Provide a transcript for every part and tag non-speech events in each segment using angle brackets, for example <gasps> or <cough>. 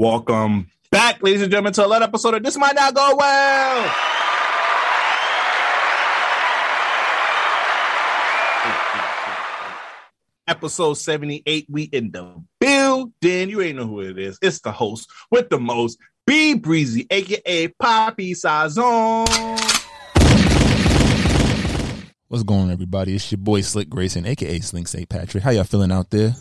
Welcome back, ladies and gentlemen, to another episode of This Might Not Go Well. Episode 78, we in the building. You ain't know who it is. It's the host with the most, B Breezy, aka Poppy Sazon. What's going on, everybody? It's your boy Slick Grayson, aka Slink St. Patrick. How y'all feeling out there?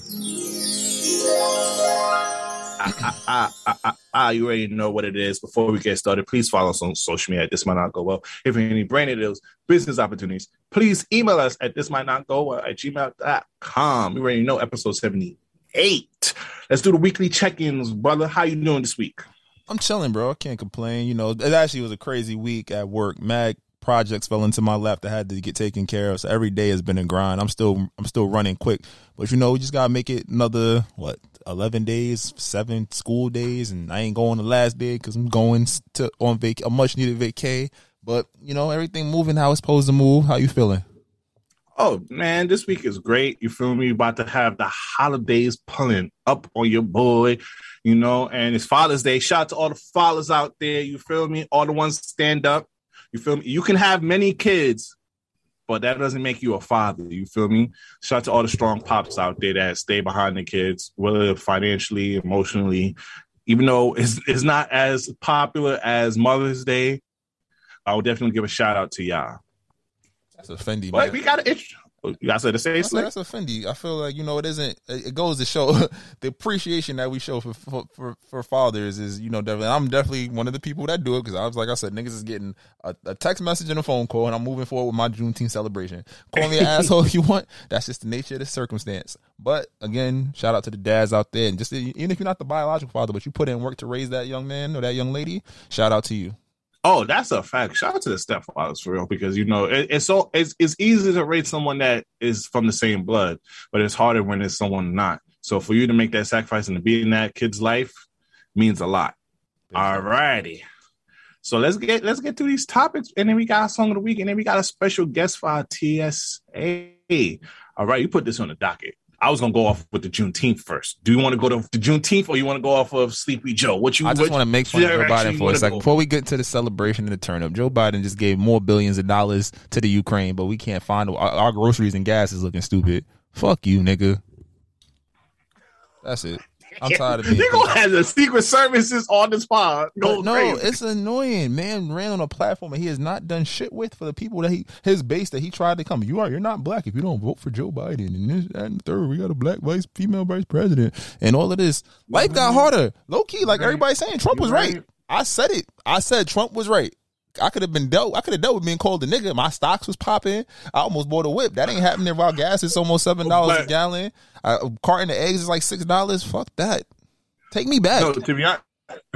Ah, ah, ah, you already know what it is. Before we get started, please follow us on social media. This might not go well. If you have any brand deals, business opportunities, please email us at this might not go well at gmail.com. We already know episode 78. Let's do the weekly check-ins, brother. How you doing this week? I'm chilling, bro. I can't complain. You know, it actually was a crazy week at work. Mag projects fell into my lap that had to get taken care of. So every day has been a grind. I'm still I'm still running quick, but you know we just gotta make it another what 11 days, seven school days, and I ain't going the last day because I'm going to on vac a much needed vacay. But you know, everything moving how it's supposed to move. How you feeling? Oh man, this week is great. You feel me? About to have the holidays pulling up on your boy, you know, and it's Father's Day. Shout out to all the fathers out there. You feel me? All the ones stand up. You feel me? You can have many kids, but that doesn't make you a father. You feel me? Shout out to all the strong pops out there that stay behind the kids, whether financially, emotionally. Even though it's, it's not as popular as Mother's Day, I would definitely give a shout out to y'all. That's a Fendi. But man. we got to Oh, you got to say that's, that's a Fendi. I feel like you know it isn't. It goes to show <laughs> the appreciation that we show for for for, fathers is you know definitely. I'm definitely one of the people that do it because I was like I said, niggas is getting a, a, text message and a phone call, and I'm moving forward with my Juneteenth celebration. Call me an <laughs> asshole if you want. That's just the nature of the circumstance. But again, shout out to the dads out there, and just even if you're not the biological father, but you put in work to raise that young man or that young lady, shout out to you. Oh, that's a fact. Shout out to the stepfathers for real, because you know it, it's so it's it's easy to rate someone that is from the same blood, but it's harder when it's someone not. So for you to make that sacrifice and to be in that kid's life means a lot. All righty. So let's get let's get to these topics, and then we got a song of the week, and then we got a special guest for our TSA. All right, you put this on the docket. I was gonna go off with the Juneteenth first. Do you want to go to the Juneteenth or you want to go off of Sleepy Joe? What you? I just want to make fun of Joe Biden for a second before we get to the celebration and the turn up. Joe Biden just gave more billions of dollars to the Ukraine, but we can't find our, our groceries and gas is looking stupid. Fuck you, nigga. That's it. <laughs> I'm tired of being. You're gonna have the Secret Services on the spot. no, crazy. it's annoying. Man ran on a platform and he has not done shit with for the people that he his base that he tried to come. You are you're not black if you don't vote for Joe Biden and this that, and third. We got a black vice female vice president and all of this. Life got mm-hmm. harder. Low key, like everybody saying Trump was right. I said it. I said Trump was right. I could have been dealt. I could have dealt with being called a nigga. My stocks was popping. I almost bought a whip. That ain't happening while gas is almost seven oh, dollars a gallon. A carton of eggs is like six dollars. Fuck that. Take me back. No, to be honest,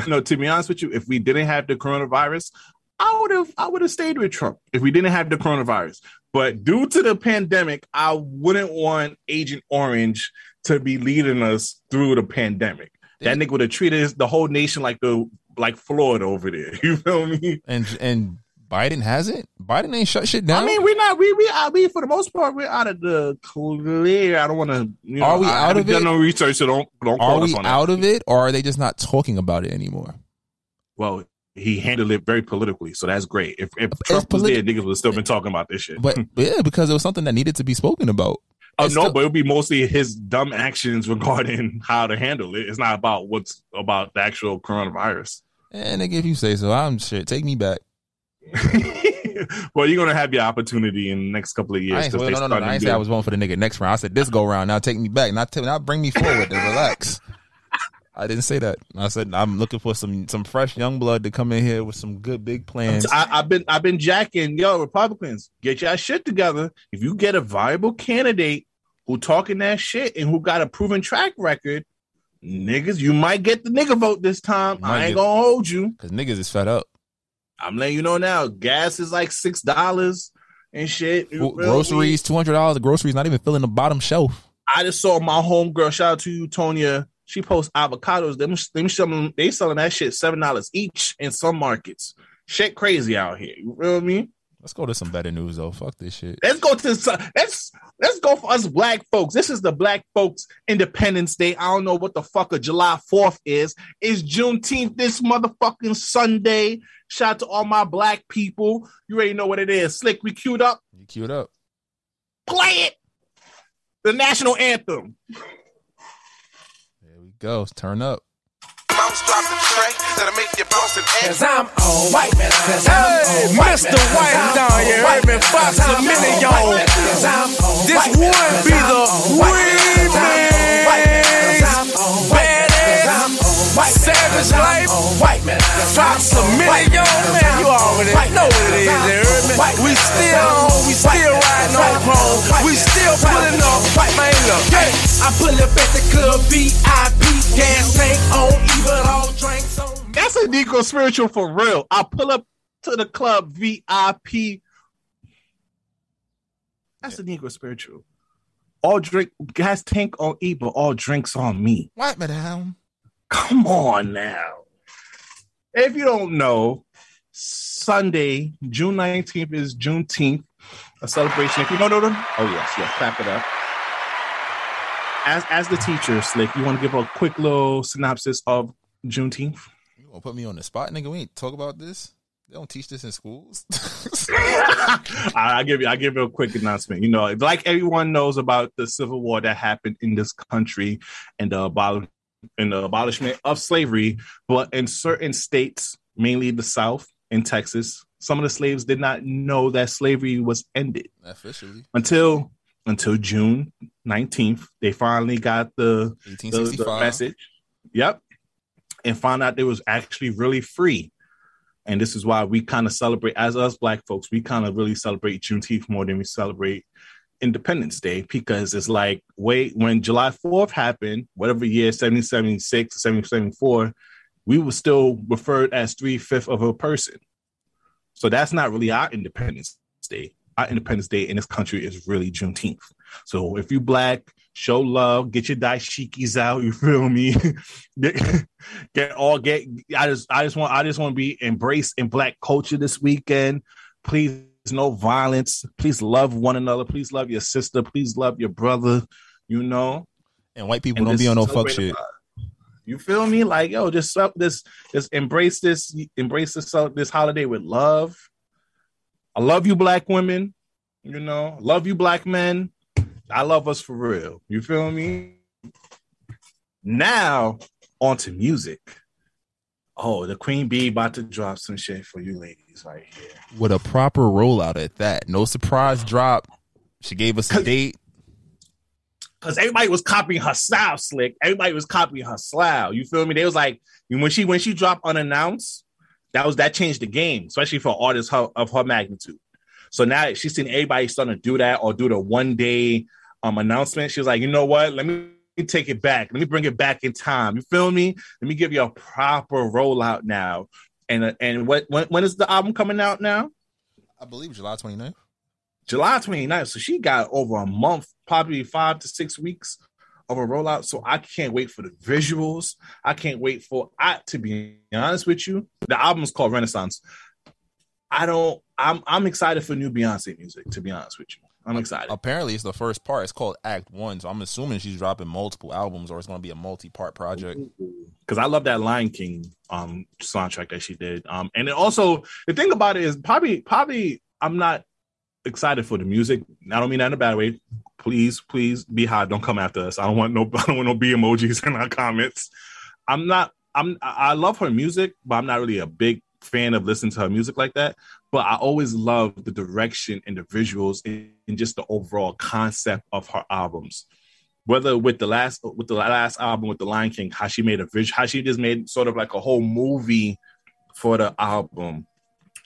no, to be honest with you, if we didn't have the coronavirus, I would have I would have stayed with Trump if we didn't have the coronavirus. But due to the pandemic, I wouldn't want Agent Orange to be leading us through the pandemic. That nigga would have treated the whole nation like the like Florida over there. <laughs> You feel me? And and Biden hasn't. Biden ain't shut shit down. I mean, we're not. We we uh, I mean, for the most part, we're out of the clear. I don't want to. You know, are we I, out of it? Done no research, so don't don't. Are we out of it, or are they just not talking about it anymore? Well, he handled it very politically, so that's great. If, if Trump politi- was there, niggas would still been talking about this shit. But <laughs> yeah, because it was something that needed to be spoken about. Oh it's no, still- but it would be mostly his dumb actions regarding <laughs> how to handle it. It's not about what's about the actual coronavirus. And nigga, if you say so, I'm shit. Take me back. <laughs> well, you're gonna have your opportunity in the next couple of years. I well, no, no, no. I ain't say I was voting for the nigga next round. I said this go round. Now take me back. Not tell, not bring me forward. relax. I didn't say that. I said I'm looking for some some fresh young blood to come in here with some good big plans. I, have been I've been jacking yo Republicans. Get your shit together. If you get a viable candidate who talking that shit and who got a proven track record, niggas, you might get the nigga vote this time. I ain't get- gonna hold you. Because niggas is fed up. I'm letting you know now. Gas is like six dollars and shit. Gro- groceries, two hundred dollars. Groceries not even filling the bottom shelf. I just saw my homegirl. Shout out to you, Tonya. She posts avocados. Them, them selling, they selling that shit seven dollars each in some markets. Shit crazy out here. You feel me? Let's go to some better news though. Fuck this shit. Let's go to some- let's let's go for us black folks. This is the Black Folks Independence Day. I don't know what the fuck a July Fourth is. It's Juneteenth this motherfucking Sunday. Shout out to all my black people. You already know what it is. Slick, we queued up. You queued up. Play it. The national anthem. There go. Turn up. Bounce, drop the tray that'll make you bounce and Cause I'm on white man. Cause I'm Hey, on white Mr. man. White Cause I'm down on here, white heard me. Fox a million, on y'all. white man. Cause I'm on This would be I'm the on white. Savage life. white man. Cause Fox a oh, oh, million, white yo, Cause man, you already on white know what it is, Cause I'm you heard me? white We still Cause I'm on, we still riding Cause on chrome. We still pulling on up. white Man, look. I pull up at the club VIP, gas tank on, even all drinks on. That's a Negro spiritual for real. I pull up to the club VIP. That's a Negro spiritual. All drink gas tank on E, but all drinks on me. Wipe me down. Come on now. If you don't know, Sunday, June 19th is Juneteenth, a celebration. If you don't know them, oh yes, yes, clap it up. As as the teacher, Slick, you want to give a quick little synopsis of Juneteenth? You want to put me on the spot, nigga? We ain't talk about this. They don't teach this in schools. <laughs> I, give you I give you a quick announcement. You know, like everyone knows about the civil war that happened in this country and the abol- and the abolishment of slavery, but in certain states, mainly the South in Texas, some of the slaves did not know that slavery was ended Officially, until until June 19th. They finally got the the, the message. Yep. And found out they was actually really free. And this is why we kind of celebrate, as us black folks, we kind of really celebrate Juneteenth more than we celebrate Independence Day because it's like, wait, when July 4th happened, whatever year, 1776, 1774, we were still referred as three fifths of a person. So that's not really our Independence Day. Our Independence Day in this country is really Juneteenth. So if you black, show love, get your dashikis out. You feel me? <laughs> get, get all get. I just I just want I just want to be embraced in black culture this weekend. Please no violence. Please love one another. Please love your sister. Please love your brother. You know. And white people And don't be on no fuck shit. You feel me? Like yo, just up this, just embrace this, embrace this uh, this holiday with love. I love you, black women. You know, love you, black men. I love us for real. You feel me? Now on to music. Oh, the Queen Bee about to drop some shit for you ladies right here. With a proper rollout at that. No surprise drop. She gave us a date. Cause everybody was copying her style, slick. Everybody was copying her style. You feel me? They was like when she when she dropped unannounced, that was that changed the game, especially for artists her, of her magnitude. So now she's seen everybody starting to do that or do the one day um announcement. She was like, you know what? Let me take it back. Let me bring it back in time. You feel me? Let me give you a proper rollout now. And uh, and what when, when is the album coming out now? I believe July 29th. July 29th. So she got over a month, probably five to six weeks of a rollout. So I can't wait for the visuals. I can't wait for I to be honest with you. The album's called Renaissance. I don't I'm I'm excited for new Beyonce music, to be honest with you. I'm excited. Apparently, it's the first part. It's called Act One, so I'm assuming she's dropping multiple albums, or it's going to be a multi-part project. because I love that Lion King um soundtrack that she did. Um, and it also the thing about it is probably probably I'm not excited for the music. I don't mean that in a bad way. Please, please be hot. Don't come after us. I don't want no <laughs> I don't want no B emojis in our comments. I'm not. I'm. I I love her music, but I'm not really a big fan of listening to her music like that. But I always love the direction and the visuals and, just the overall concept of her albums whether with the last with the last album with the Lion King, how she made a vision, how she just made sort of like a whole movie for the album,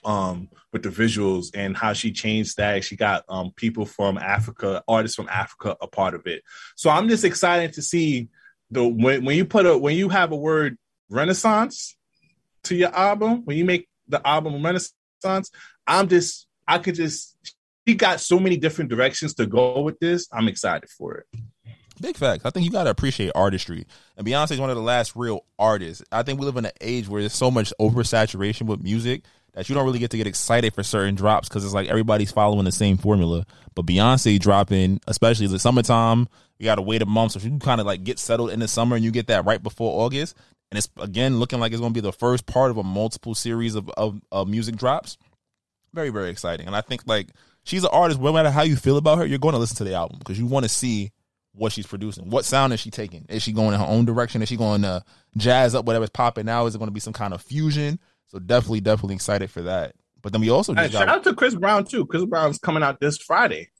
um, with the visuals and how she changed that. She got um people from Africa, artists from Africa, a part of it. So I'm just excited to see the when when you put a when you have a word renaissance to your album, when you make the album renaissance, I'm just I could just he got so many different directions to go with this. I'm excited for it. Big facts. I think you got to appreciate artistry. And Beyonce is one of the last real artists. I think we live in an age where there's so much oversaturation with music that you don't really get to get excited for certain drops because it's like everybody's following the same formula. But Beyonce dropping, especially the summertime, you got to wait a month. So you kind of like get settled in the summer and you get that right before August. And it's again looking like it's going to be the first part of a multiple series of, of, of music drops. Very, very exciting. And I think like she's an artist, no matter how you feel about her, you're going to listen to the album because you want to see what she's producing. What sound is she taking? Is she going in her own direction? Is she going to jazz up whatever's popping now? Is it going to be some kind of fusion? So definitely, definitely excited for that. But then we also Hey, shout out to Chris Brown too. Chris Brown's coming out this Friday.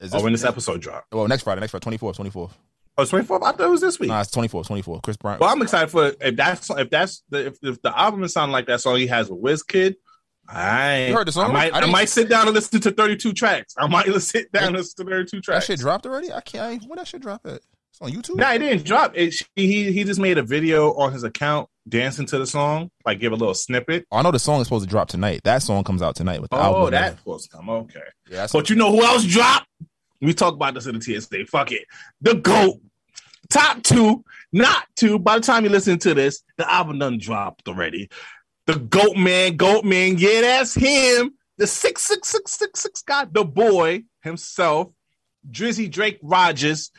is Oh, when this episode drop. well next Friday, next Friday, 24th, 24th. Oh, 24th? I thought it was this week. Nah, it's 24th, 24th. Chris Brown. Well, I'm excited for if that's if that's the if, if the album is sounding like that song he has with Wizkid. I You heard the song? I might I I, might sit down and listen to 32 tracks. I might <laughs> sit down and listen to 32 tracks. that shit dropped already? I can't. I When that shit drop at? It's on YouTube. No, it didn't drop. It he he just made a video on his account dancing to the song, like give a little snippet. Oh, I know the song is supposed to drop tonight. That song comes out tonight with the Oh, album. Oh, that's supposed to come. Okay. yeah. But you know who else dropped? We talk about this in the TSA. Fuck it. The GOAT. Top two, not two. By the time you listen to this, the album done dropped already. The GOAT man, GOAT man. Yeah, that's him. The 66666 guy, the boy himself, Drizzy Drake Rogers.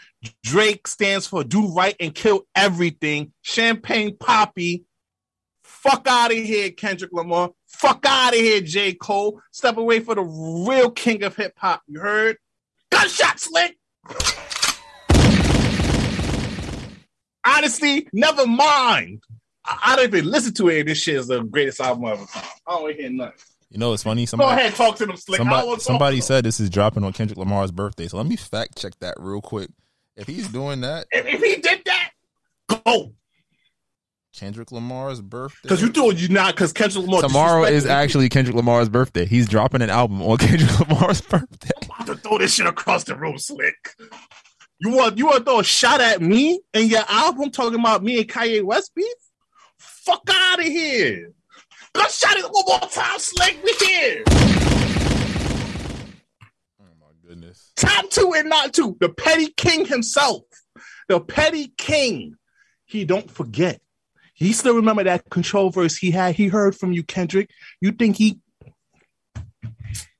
Drake stands for do right and kill everything. Champagne Poppy. Fuck out of here, Kendrick Lamar. Fuck out of here, J. Cole. Step away for the real king of hip hop. You heard? Gunshot slick. Honestly, never mind. I, I don't even listen to it. This shit is the greatest album of all time. I don't want hear nothing. you know, it's funny. Go Somebody, ahead, talk to them, slick. Somebody, somebody them. said this is dropping on Kendrick Lamar's birthday. So let me fact check that real quick. If he's doing that, if, if he did that, go. Kendrick Lamar's birthday. Because you do it, you not. Because Kendrick Lamar Tomorrow is actually Kendrick Lamar's birthday. He's dropping an album on <laughs> Kendrick Lamar's birthday. about to throw this shit across the room, slick. You want you want to throw a shot at me and your album talking about me and Kanye West beef? Fuck out of here! Let's shot it one more time, slick. We here. Oh my goodness. Top two and not two. The petty king himself. The petty king. He don't forget. He still remember that control verse he had. He heard from you, Kendrick. You think he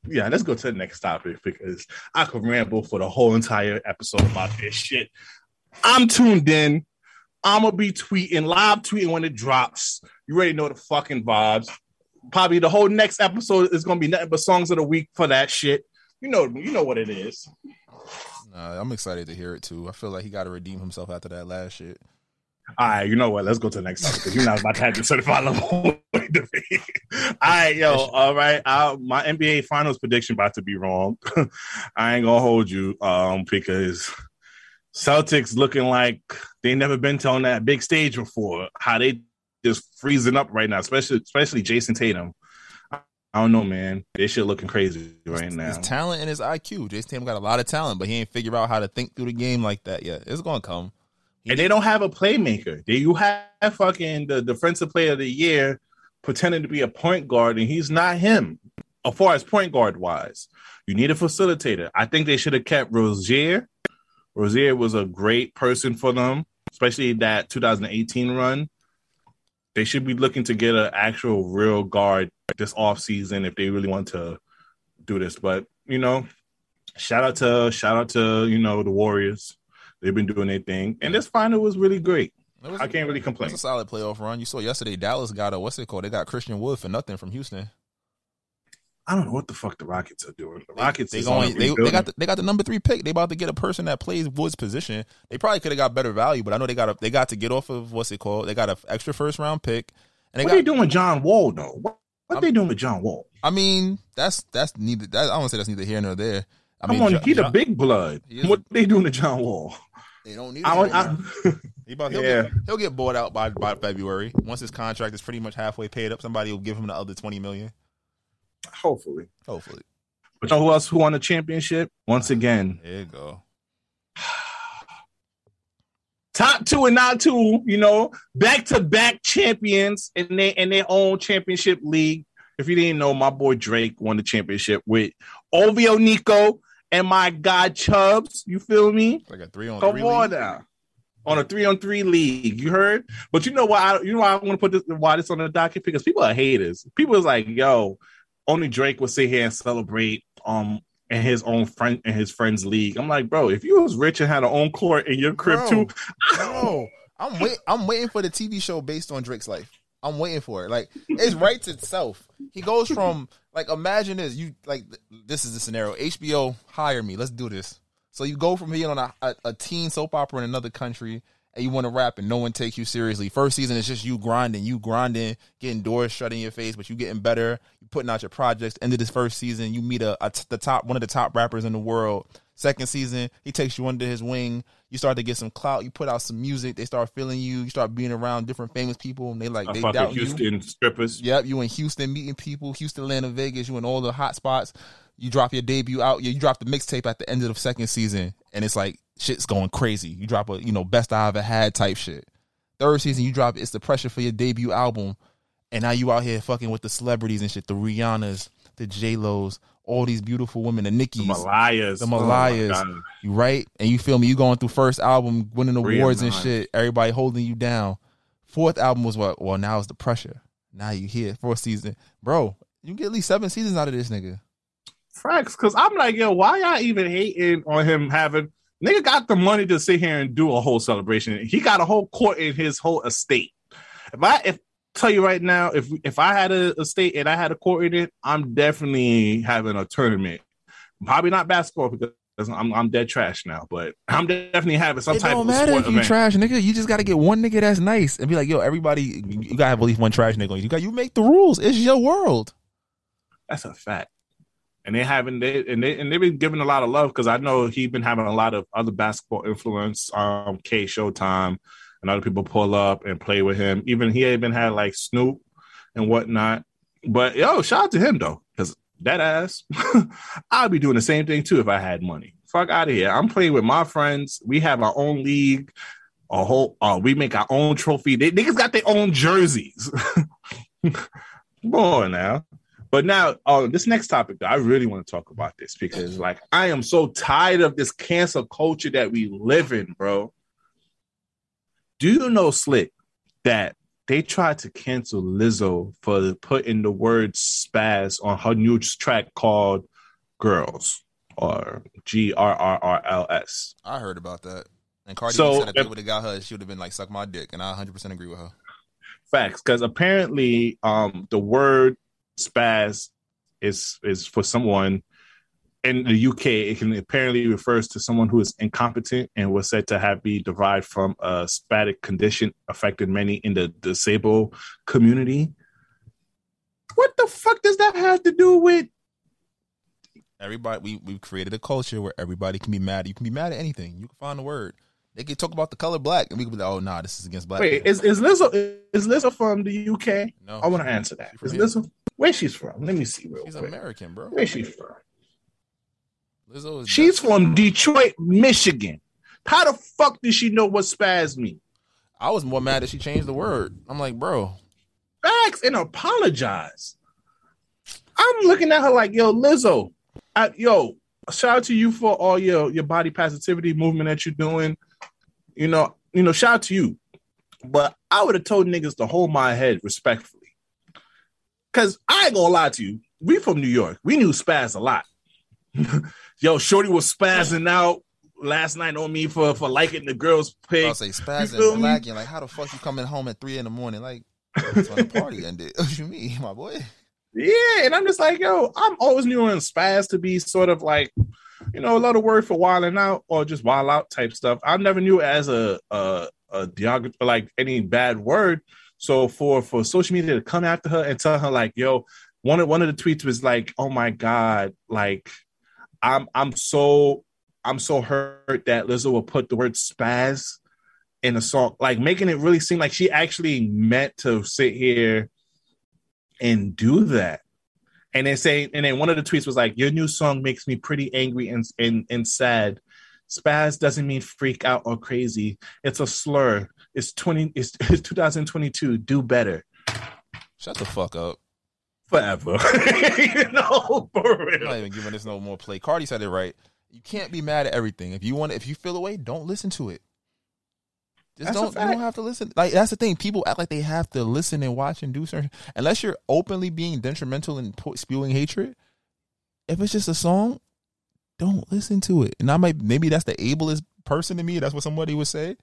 yeah, let's go to the next topic because I could ramble for the whole entire episode about this shit. I'm tuned in. I'm gonna be tweeting, live tweeting when it drops. You already know the fucking vibes. Probably the whole next episode is gonna be nothing but songs of the week for that shit. You know, you know what it is. Nah, I'm excited to hear it too. I feel like he got to redeem himself after that last shit. All right, you know what? Let's go to the next topic because you're not about to have your certified level debate. All right, yo, all right. Uh, my NBA Finals prediction about to be wrong. <laughs> I ain't gonna hold you, um, because Celtics looking like they never been to on that big stage before. How they just freezing up right now, especially especially Jayson Tatum. I I don't know, man. They shit looking crazy right now. His talent and his IQ. Jayson Tatum got a lot of talent, but he ain't figure out how to think through the game like that yet. It's gonna come. And they don't have a playmaker. They you have fucking the defensive player of the year pretending to be a point guard, and he's not him. As far as point guard wise, you need a facilitator. I think they should have kept Rozier. Rozier was a great person for them, especially that 2018 run. They should be looking to get an actual real guard this offseason if they really want to do this. But you know, shout out to shout out to you know the Warriors. They've been doing their thing, and this final was really great. Was, I can't really complain. It's a solid playoff run. You saw yesterday Dallas got a what's it called? They got Christian Wood for nothing from Houston. I don't know what the fuck the Rockets are doing. The Rockets they is going they, they got the, they got the number three pick. They about to get a person that plays Wood's position. They probably could have got better value, but I know they got a, they got to get off of what's it called? They got an extra first round pick, and they what got they doing with John Wall though? What, what they doing with John Wall? I mean, that's that's neither. That, I don't say that's neither here nor there. I Come mean, on, Jo- he the Jo- big blood. What a- they doing to John Wall? They don't need. I, don't- I. <laughs> He about, he'll, Yeah. get, he'll get bought out by by February. Once his contract is pretty much halfway paid up, somebody will give him the other twenty million. hopefully. Hopefully, But you know who else who won the championship? Once again, <sighs> there you go. <sighs> top two and not two, you know, back to back champions in their in their own championship league. If you didn't know, my boy Drake won the championship with OVO Niko and my guy Chubbs. You feel me? Like a three on Come three. on league. now. On a three on three league, you heard. But you know why? I, you know why I want to put this why this on the docket because people are haters. People is like, yo, only Drake will sit here and celebrate um in his own friend in his friends league. I'm like, bro, if you was rich and had an own court in your crib Bro. too, <laughs> No, I'm wait. I'm waiting for the TV show based on Drake's life. I'm waiting for it. Like it writes itself. He goes from like imagine this. You like this is the scenario. HBO hire me. Let's do this. So you go from being on a, a, a teen soap opera in another country and you want to rap and no one takes you seriously. First season is just you grinding, you grinding, getting doors shut in your face, but you getting better. You putting out your projects. End of this first season, you meet a, a t- the top one of the top rappers in the world. Second season, he takes you under his wing. You start to get some clout. You put out some music. They start feeling you. You start being around different famous people, and they like I they doubt you. Strippers. Yep, you in Houston meeting people, Houston, Atlanta, Vegas. You in all the hot spots. You drop your debut out. You drop the mixtape at the end of the second season, and it's like shit's going crazy. You drop a you know best I ever had type shit. Third season, you drop it's the pressure for your debut album, and now you out here fucking with the celebrities and shit, the Rihannas, the J Lo's, all these beautiful women, the The Malayas. the Oh Malayas. You right, and you feel me? You going through first album, winning awards and shit. Everybody holding you down. Fourth album was what? Well, now it's the pressure. Now you here fourth season, bro. You can get at least seven seasons out of this nigga. Facts, because I'm like, yo, why y'all even hating on him having nigga got the money to sit here and do a whole celebration. He got a whole court in his whole estate. If I if tell you right now, if if I had a state and I had a court in it, I'm definitely having a tournament. Probably not basketball because I'm I'm dead trash now, but I'm definitely having some it type don't of matter if you event. trash, nigga. You just got to get one nigga that's nice and be like, yo, everybody, you you gotta have at least one trash nigga. You got you make the rules. It's your world. That's a fact. And they haven't they and they and they've been giving a lot of love because I know he's been having a lot of other basketball influence. Um, K Showtime and other people pull up and play with him. Even he even had like Snoop and whatnot. But yo, shout out to him though, because that ass, <laughs> I'd be doing the same thing too if I had money. Fuck out of here. I'm playing with my friends. We have our own league. A whole, uh, we make our own trophy. They niggas got their own jerseys. <laughs> On now. But now, uh, this next topic, though, I really want to talk about this because, like, I am so tired of this cancel culture that we live in, bro. Do you know, Slick, that they tried to cancel Lizzo for putting the word spaz on her new track called Girls or G R R R L S? I heard about that. And Cardi So, said if they would have got her, she would have been like, suck my dick. And I 100% agree with her. Facts, because apparently, um, the word spaz is is for someone in the UK. It can apparently refers to someone who is incompetent and was said to have be derived from a spastic condition affected many in the disabled community. What the fuck does that have to do with? Everybody, we we've created a culture where everybody can be mad. You can be mad at anything. You can find a word. They can talk about the color black, and we can be like, "Oh, nah, this is against black." Wait, people." is is Lizzo is Lizzo from the UK? no, I want to answer that. Is. Lizzo where she's from? Let me see real she's quick. American, bro. Where she from? Lizzo is. She's from Detroit, Michigan. How the fuck does she know what spaz mean? I was more mad that she changed the word. I'm like, bro, Facts and apologize. I'm looking at her like, yo, Lizzo, I, yo, shout out to you for all your your body positivity movement that you're doing. You know, you know, shout out to you. But I would have told niggas to hold my head respectfully. Cause I ain't gonna lie to you. We from New York. We knew spaz a lot. <laughs> yo, Shorty was spazzing out last night on me for for liking the girl's pic. I'll say spaz feel and me? like, how the fuck you coming home at three in the morning? Like, that's when the party ended. <laughs> What you mean, my boy? Yeah, and I'm just like, yo, I'm always knew in spaz to be sort of like, you know, a lot of word for wilding out or just wild out type stuff. I never knew it as a a, a like any bad word. So for for social media to come after her and tell her like, yo, one of one of the tweets was like, oh my god, like I'm I'm so I'm so hurt that Lizzo will put the word spaz in a song, like making it really seem like she actually meant to sit here and do that. And then say, and then one of the tweets was like, "Your new song makes me pretty angry and and and sad Spaz doesn't mean freak out or crazy. It's a slur. It's twenty. It's, <laughs> it's 2022. Do better. Shut the fuck up. Forever. <laughs> you know, for I'm not even giving this no more play. Cardi said it right. You can't be mad at everything. If you want, if you feel away, don't listen to it. Just That's don't. You don't have to listen. Like that's the thing. People act like they have to listen and watch and do certain. Unless you're openly being detrimental and spewing hatred. If it's just a song, don't listen to it. And I might maybe that's the ablest person to me. That's what somebody would say.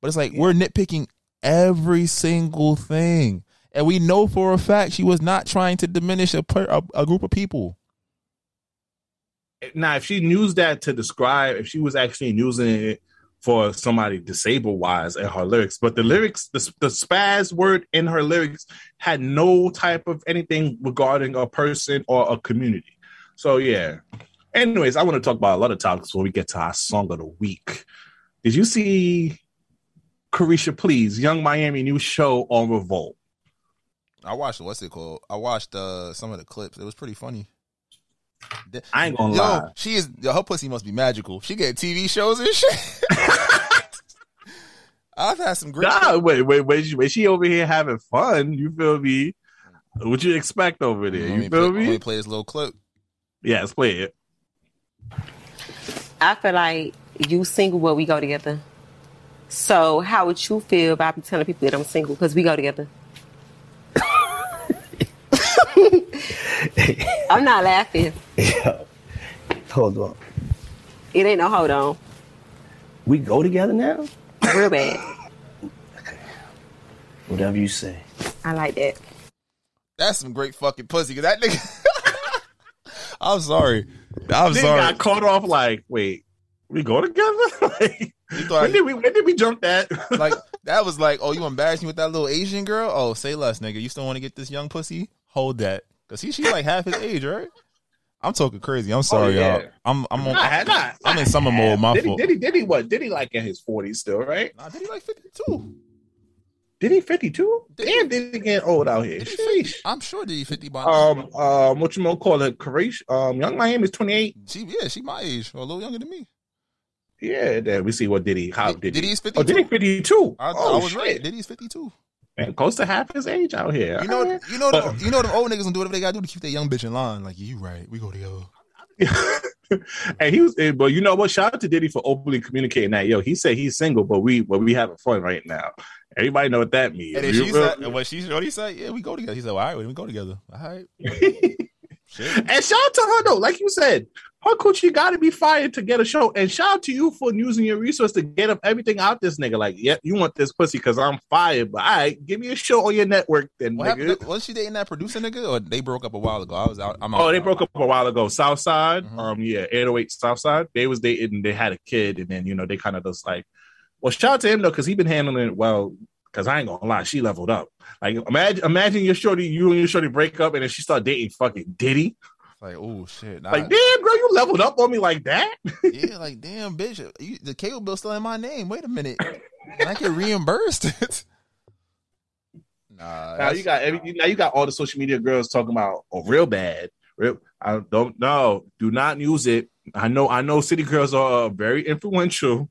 But it's like we're nitpicking every single thing, and we know for a fact she was not trying to diminish a per, a, a group of people. Now, if she used that to describe, if she was actually using it for somebody disabled wise in her lyrics, but the lyrics, the, the spaz word in her lyrics had no type of anything regarding a person or a community. So, yeah. Anyways, I want to talk about a lot of topics before we get to our song of the week. Did you see Caresha Please, Yung Miami new show on Revolt? I watched what's it called? I watched uh, some of the clips. It was pretty funny. I ain't gonna Yo, lie. she is yo, her pussy must be magical. She get TV shows and shit. <laughs> I've had some great. Nah, wait, wait, wait. She, wait, she over here having fun. You feel me? What you expect over there? Let You feel play, me? Let me play this little clip. Yeah, let's play it. I feel like you single, but we go together. So how would you feel about me telling people that I'm single because we go together? <laughs> I'm not laughing. Yeah. Hold on. It ain't no hold on. We go together now? Real bad. okay. <laughs> Whatever you say. I like that. That's some great fucking pussy. Cause that nigga. <laughs> I'm sorry. I'm Then sorry. got caught off like, wait, we go together? like, thought- when did we when did we jump that? like that was like, oh, you embarrassed me with that little Asian girl? Oh, say less, nigga. You still want to get this young pussy? Hold that, cause he she's like half his age, right? I'm talking crazy. I'm sorry, Oh, yeah. y'all. I'm I'm on. Nah, nah, I'm in summer mode. My did he, fault. did he did he what? Did he like in his forties still, right? Nah, did he like 52? Did he fifty two? Did Damn, did he get old out here? Did he 50? Sheesh. I'm sure did he 50 by now. Um, um, what you gonna call it? Caresha, um, Yung Miami is twenty eight. She yeah, she my age or a little younger than me. Yeah, then we see what did he? How Did- did, did he? he's Oh, did he 52? fifty two? I, oh, I was shit. right. Diddy's 52. Man, close to half his age out here. You know, Alright. you know, But- the, you know, them old niggas gonna do whatever they gotta do to keep that young bitch in line. Like you right, we go together. <laughs> and he was, but you know what? Shout out to Diddy for openly communicating that. Yo, he said he's single, but we, but we having fun right now. Everybody know what that means. And she said, what she he said, yeah, we go together. He said, well, all right, we go together. All right, <laughs> shit. and shout out to her though, like you said, her coochie got to be fired to get a show. And shout out to you for using your resource to get up everything out this nigga. Like, yeah, you want this pussy because I'm fired, but all right, give me a show on your network then, What nigga. happened? Was she dating that producer nigga, or they broke up a while ago? I was out. I'm out. Oh, they broke up a while ago. Southside, Mhm. um, yeah, 808 Southside. They was dating, and they had a kid, and then you know they kind of just like, well, shout out to him though, because he been handling it well. Because I ain't gonna lie, she leveled up. Like imagine, imagine your shorty, you and your shorty break up, and then she start dating fucking Diddy. Like, oh shit. Nah, Like, damn, girl, you leveled up on me like that. <laughs> yeah, like damn, bitch. You, the cable bill still in my name. Wait a minute, and I get reimbursed. <laughs> nah, Now you got every, now you got all the social media girls talking about oh real bad. Real, I don't know. Do not use it. I know. I know. City girls are very influential.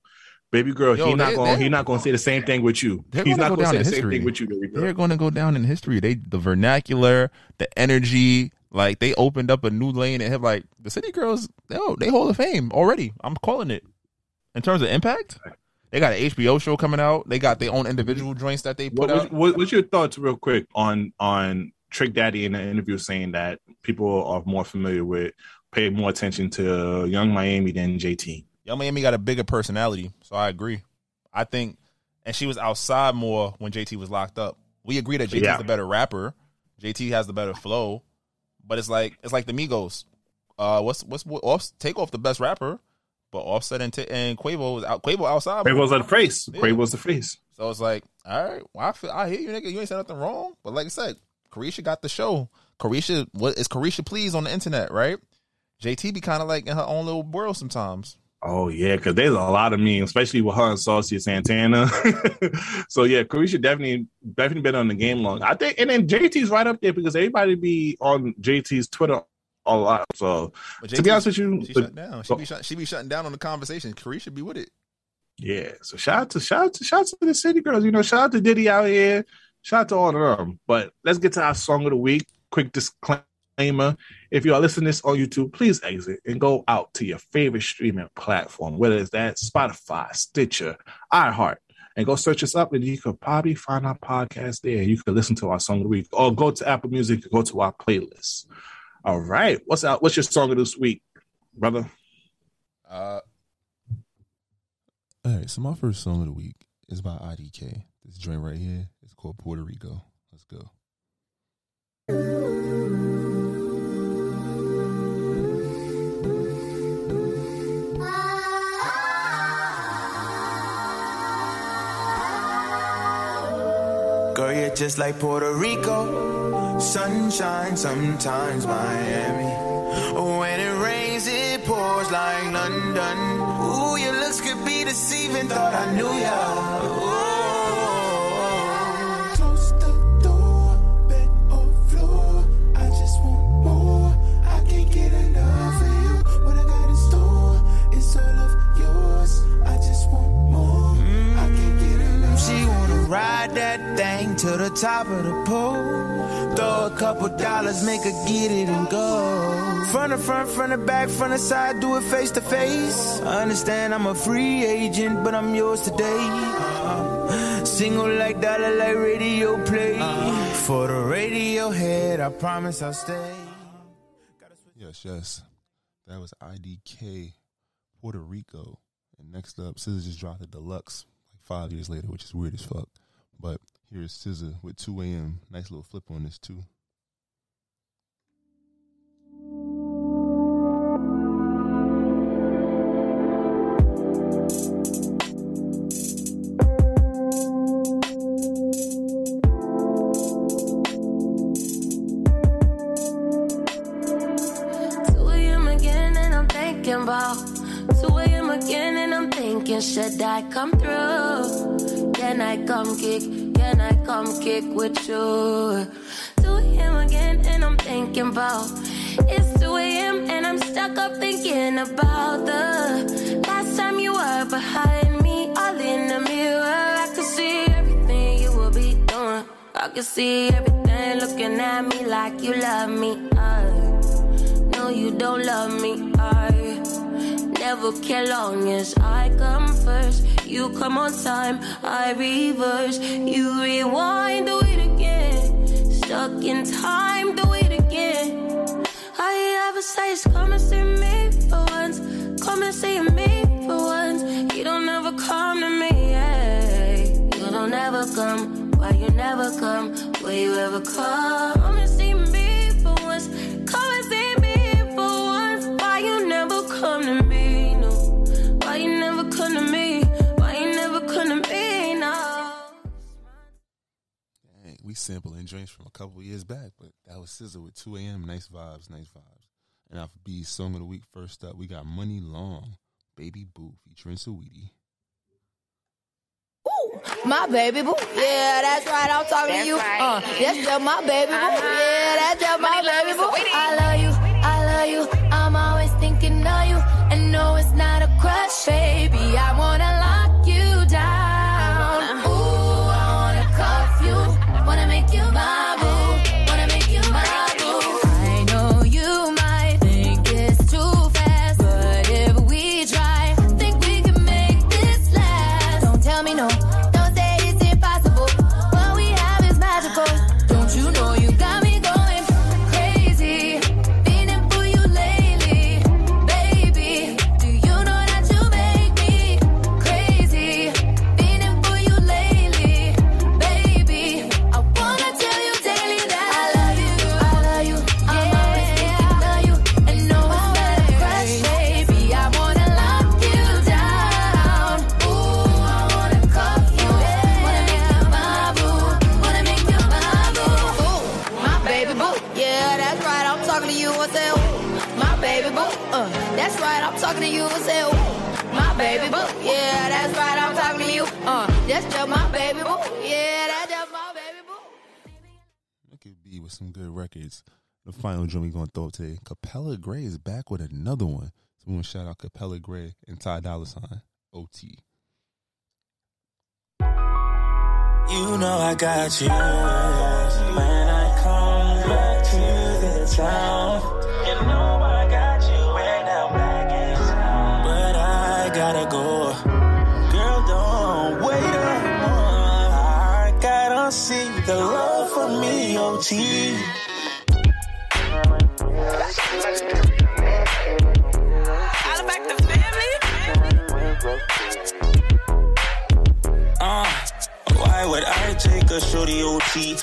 Baby girl, Yo, he not going. He not going to say the same thing with you. He's gonna not go going to down say the same thing with you, baby girl. they're going to go down in history. They the vernacular, the energy, like they opened up a new lane and have like the city girls. Oh, they hold of fame already. I'm calling it. In terms of impact, they got an HBO show coming out. They got their own individual joints that they put What, out. what, what- what's your thoughts, real quick, on on Trick Daddy in the interview saying that people are more familiar with, pay more attention to Yung Miami than JT? Yung Miami got a bigger personality, so I agree. I think, and she was outside more when JT was locked up. We agree that JT's Yeah. the better rapper. JT has the better flow, but it's like it's like the Migos. Uh, what's what's what, off, Takeoff the best rapper, but Offset and, T- and Quavo was out. Quavo outside. Quavo's the face. Yeah. Quavo's the face. So it's like, all right, well, I feel, I hear you, nigga. You ain't said nothing wrong. But like I said, Caresha got the show. Caresha, what is Caresha please on the internet, right? JT be kind of like in her own little world sometimes. Oh yeah, because there's a lot of memes, especially with her and Saucy Santana. <laughs> so yeah, Caresha definitely definitely been on the game long. I think, and then JT's right up there because everybody be on JT's Twitter a lot. So to be honest with you, she the- shut down. She be shut, she be shutting down on the conversation. Caresha be with it. Yeah. So shout out to shout out to shout out to the city girls. You know, shout out to Diddy out here. Shout out to all of them. But let's get to our song of the week. Quick disclaimer. If you are listening to this on YouTube, please exit and go out to your favorite streaming platform, whether it's that Spotify, Stitcher, iHeart, and go search us up and you could probably find our podcast there. You could listen to our song of the week or go to Apple Music go to our playlist. All right. What's out? What's your song of this week, brother? Uh, all right. So my first song of the week is by IDK. This joint right here is called Puerto Rico. Let's go. Just like Puerto Rico. Sunshine, sometimes Miami. When it rains, it pours like London. Ooh, your looks could be deceiving. Thought I knew ya. Ooh. To the top of the pole. Throw a couple dollars, make her get it and go. Front to front, front to back, front to side, do it face to face. I understand I'm a free agent, but I'm yours today. Uh, single like dollar, like radio play. For the radio head, I promise I'll stay. Yes, yes. That was IDK Puerto Rico. And next up, SZA just dropped the deluxe like five years later, which is weird as fuck. But here's SZA with 2 a.m. Nice little flip on this too. Two a.m. again and I'm thinking about 2 a.m. again and I'm thinking, should I come through? Can I come kick? Come kick with you? 2 a.m. again and I'm thinking about it's 2 a.m. and I'm stuck up thinking about the last time you were behind me, all in the mirror. I could see everything you will be doing. I could see everything looking at me like you love me. I no, you don't love me. I never care long as I come first. You come on time, I reverse. You rewind, do it again. Stuck in time, do it again. You ever say is come and see me for once. Come and see me for once. You don't ever come to me, yeah. You don't ever come. Why you never come? Will you ever come? Sampling joints from a couple years back, but that was SZA with 2 a.m. Nice vibes, nice vibes. And off B song of the week, first up, we got Muni Long, Baby Boo featuring Saweetie. Ooh, my baby boo, yeah, that's right. I'm talking That's to you. right. Uh, that's just my baby boo, Uh-huh. yeah, that's just my Money baby boo. sweetie. I love you, I love you. I'm always thinking of you, and no, it's not a crush, baby. I wanna some good records. The final drum we're gonna throw up today. Capella Grey is back with another one. So we want to shout out Capella Grey and Ty Dolla Sign. OT. You know I got you when I come back to the town. You know I got you when I'm back in town. But I gotta go. Girl, don't wait up. I gotta see the love for me, Uh, why would I take a shorty OT?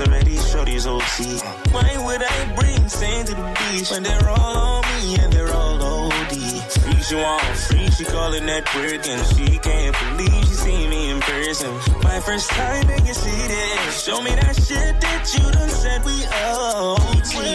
Already OT. Why would I bring sand to the beach when they're all on me and they're all OD? She want free, she calling that work and she can't believe she see me in person. My first time in your city. Show me that shit that you done said we OT.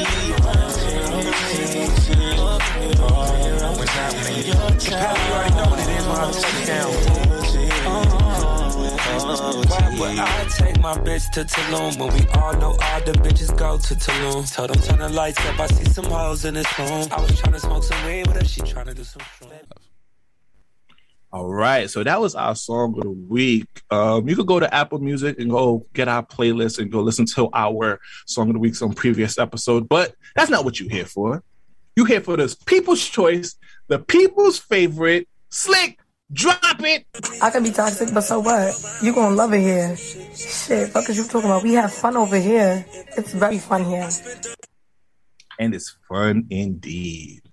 Why would I take my bitch to Tulum when we all know all the bitches go to Tulum? Told them turn the lights up, I see some hoes in this room. I was trying to smoke some weed her, she trying to do some shrooms. All right, so that was our song of the week. Um, you could go to Apple Music and go get our playlist and go listen to our song of the weeks on previous episode. But that's not what you're here for. You're here for this people's choice, the people's favorite, slick. Drop it. I can be toxic, but so what? You gonna love it here. Shit, fuck is you talking about? We have fun over here. It's very fun here. And it's fun indeed.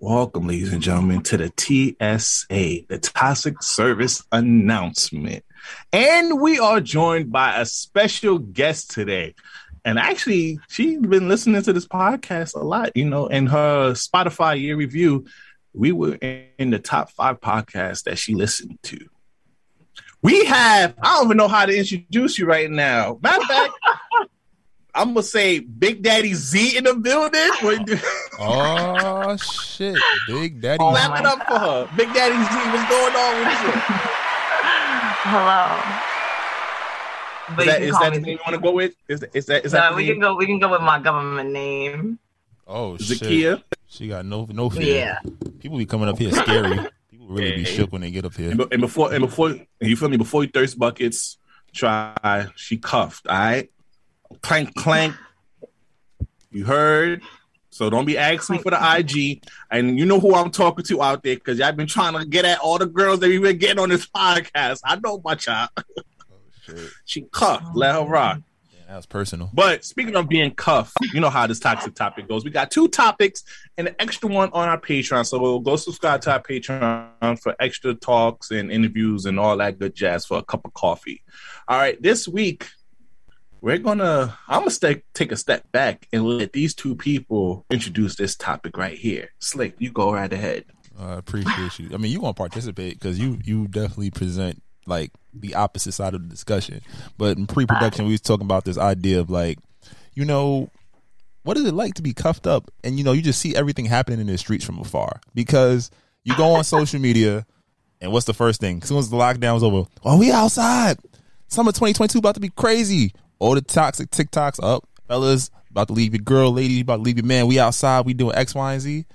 Welcome, ladies and gentlemen, to the TSA, the Toxic Service Announcement. And we are joined by a special guest today. And actually, she's been listening to this podcast a lot, you know, in her Spotify year review. We were in the top five podcasts that she listened to. We have, I don't even know how to introduce you right now. Matter of fact, <laughs> I'm gonna say Big Daddy Z in the building. Oh shit, Big Daddy. Clap it up for her. Big Daddy Z, what's going on with you? Hello. Is that, you is call that the name you want to go with? Is, is that is No, that we name? can go. We can go with my government name. Oh shit. Zakia? She got no no fear. Yeah. People be coming up here scary. <coughs> People really be shook when they get up here. And, and before and before you feel me before you thirst buckets try she cuffed all right clank clank you heard so don't be asking me for the ig and you know who i'm talking to out there because y'all been trying to get at all the girls that we been getting on this podcast i know my child Oh, shit. <laughs> she cuffed let her rock That was personal. but speaking of being cuffed, you know how this toxic topic goes. We got two topics and an extra one on our Patreon. So we'll go subscribe to our Patreon for extra talks and interviews and all that good jazz for a cup of coffee. All right, this week we're gonna I'm gonna stay, take a step back and let these two people introduce this topic right here. Slick, you go right ahead. I appreciate you. I mean, you want to participate because you you definitely present like the opposite side of the discussion. But in pre-production, we was talking about this idea of like, you know, what is it like to be cuffed up and you know you just see everything happening in the streets from afar because you go on social media and what's the first thing? As soon as the lockdown's over, oh, we outside. Summer 2022 about to be crazy. All the toxic TikToks up, fellas about to leave your girl, lady about to leave your man. We outside. We doing X, Y, and Z.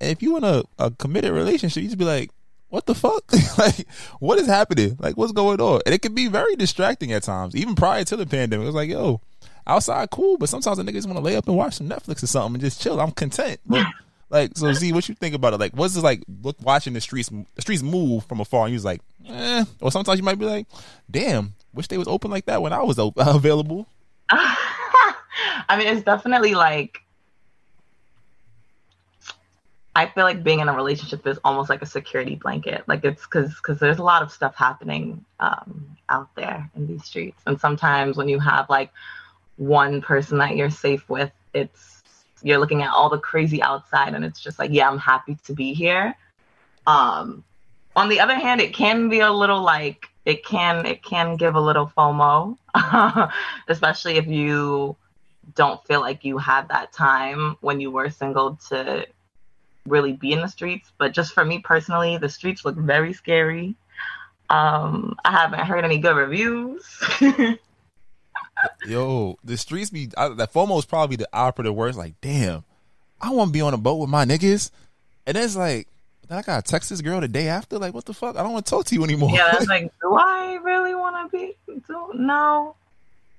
And if you in a, a committed relationship, you just be like, what the fuck? <laughs> like, what is happening? Like, what's going on? And it can be very distracting at times, even prior to the pandemic. It was like, yo, outside cool, but sometimes the niggas want to lay up and watch some Netflix or something and just chill. I'm content. But like, so Z, what you think about it? Like, what's it like look watching the streets the streets move from afar and you was like, eh. Or sometimes you might be like, damn, wish they was open like that when I was <laughs> available. <laughs> I mean, it's definitely like I feel like being in a relationship is almost like a security blanket. Like it's because because there's a lot of stuff happening um, out there in these streets, and sometimes when you have like one person that you're safe with, it's you're looking at all the crazy outside, and it's just like, yeah, I'm happy to be here. Um, on the other hand, it can be a little like it can it can give a little FOMO, <laughs> especially if you don't feel like you had that time when you were single to really be in the streets. But just for me personally, the streets look very scary. Um, I haven't heard any good reviews. <laughs> Yo, the streets be I, that FOMO is probably the operative word. It's like, damn, I want to be on a boat with my niggas, and then it's like, then I got to text this girl the day after. Like, what the fuck? I don't want to talk to you anymore. Yeah, that's <laughs> like, do I really want to be? Do, no.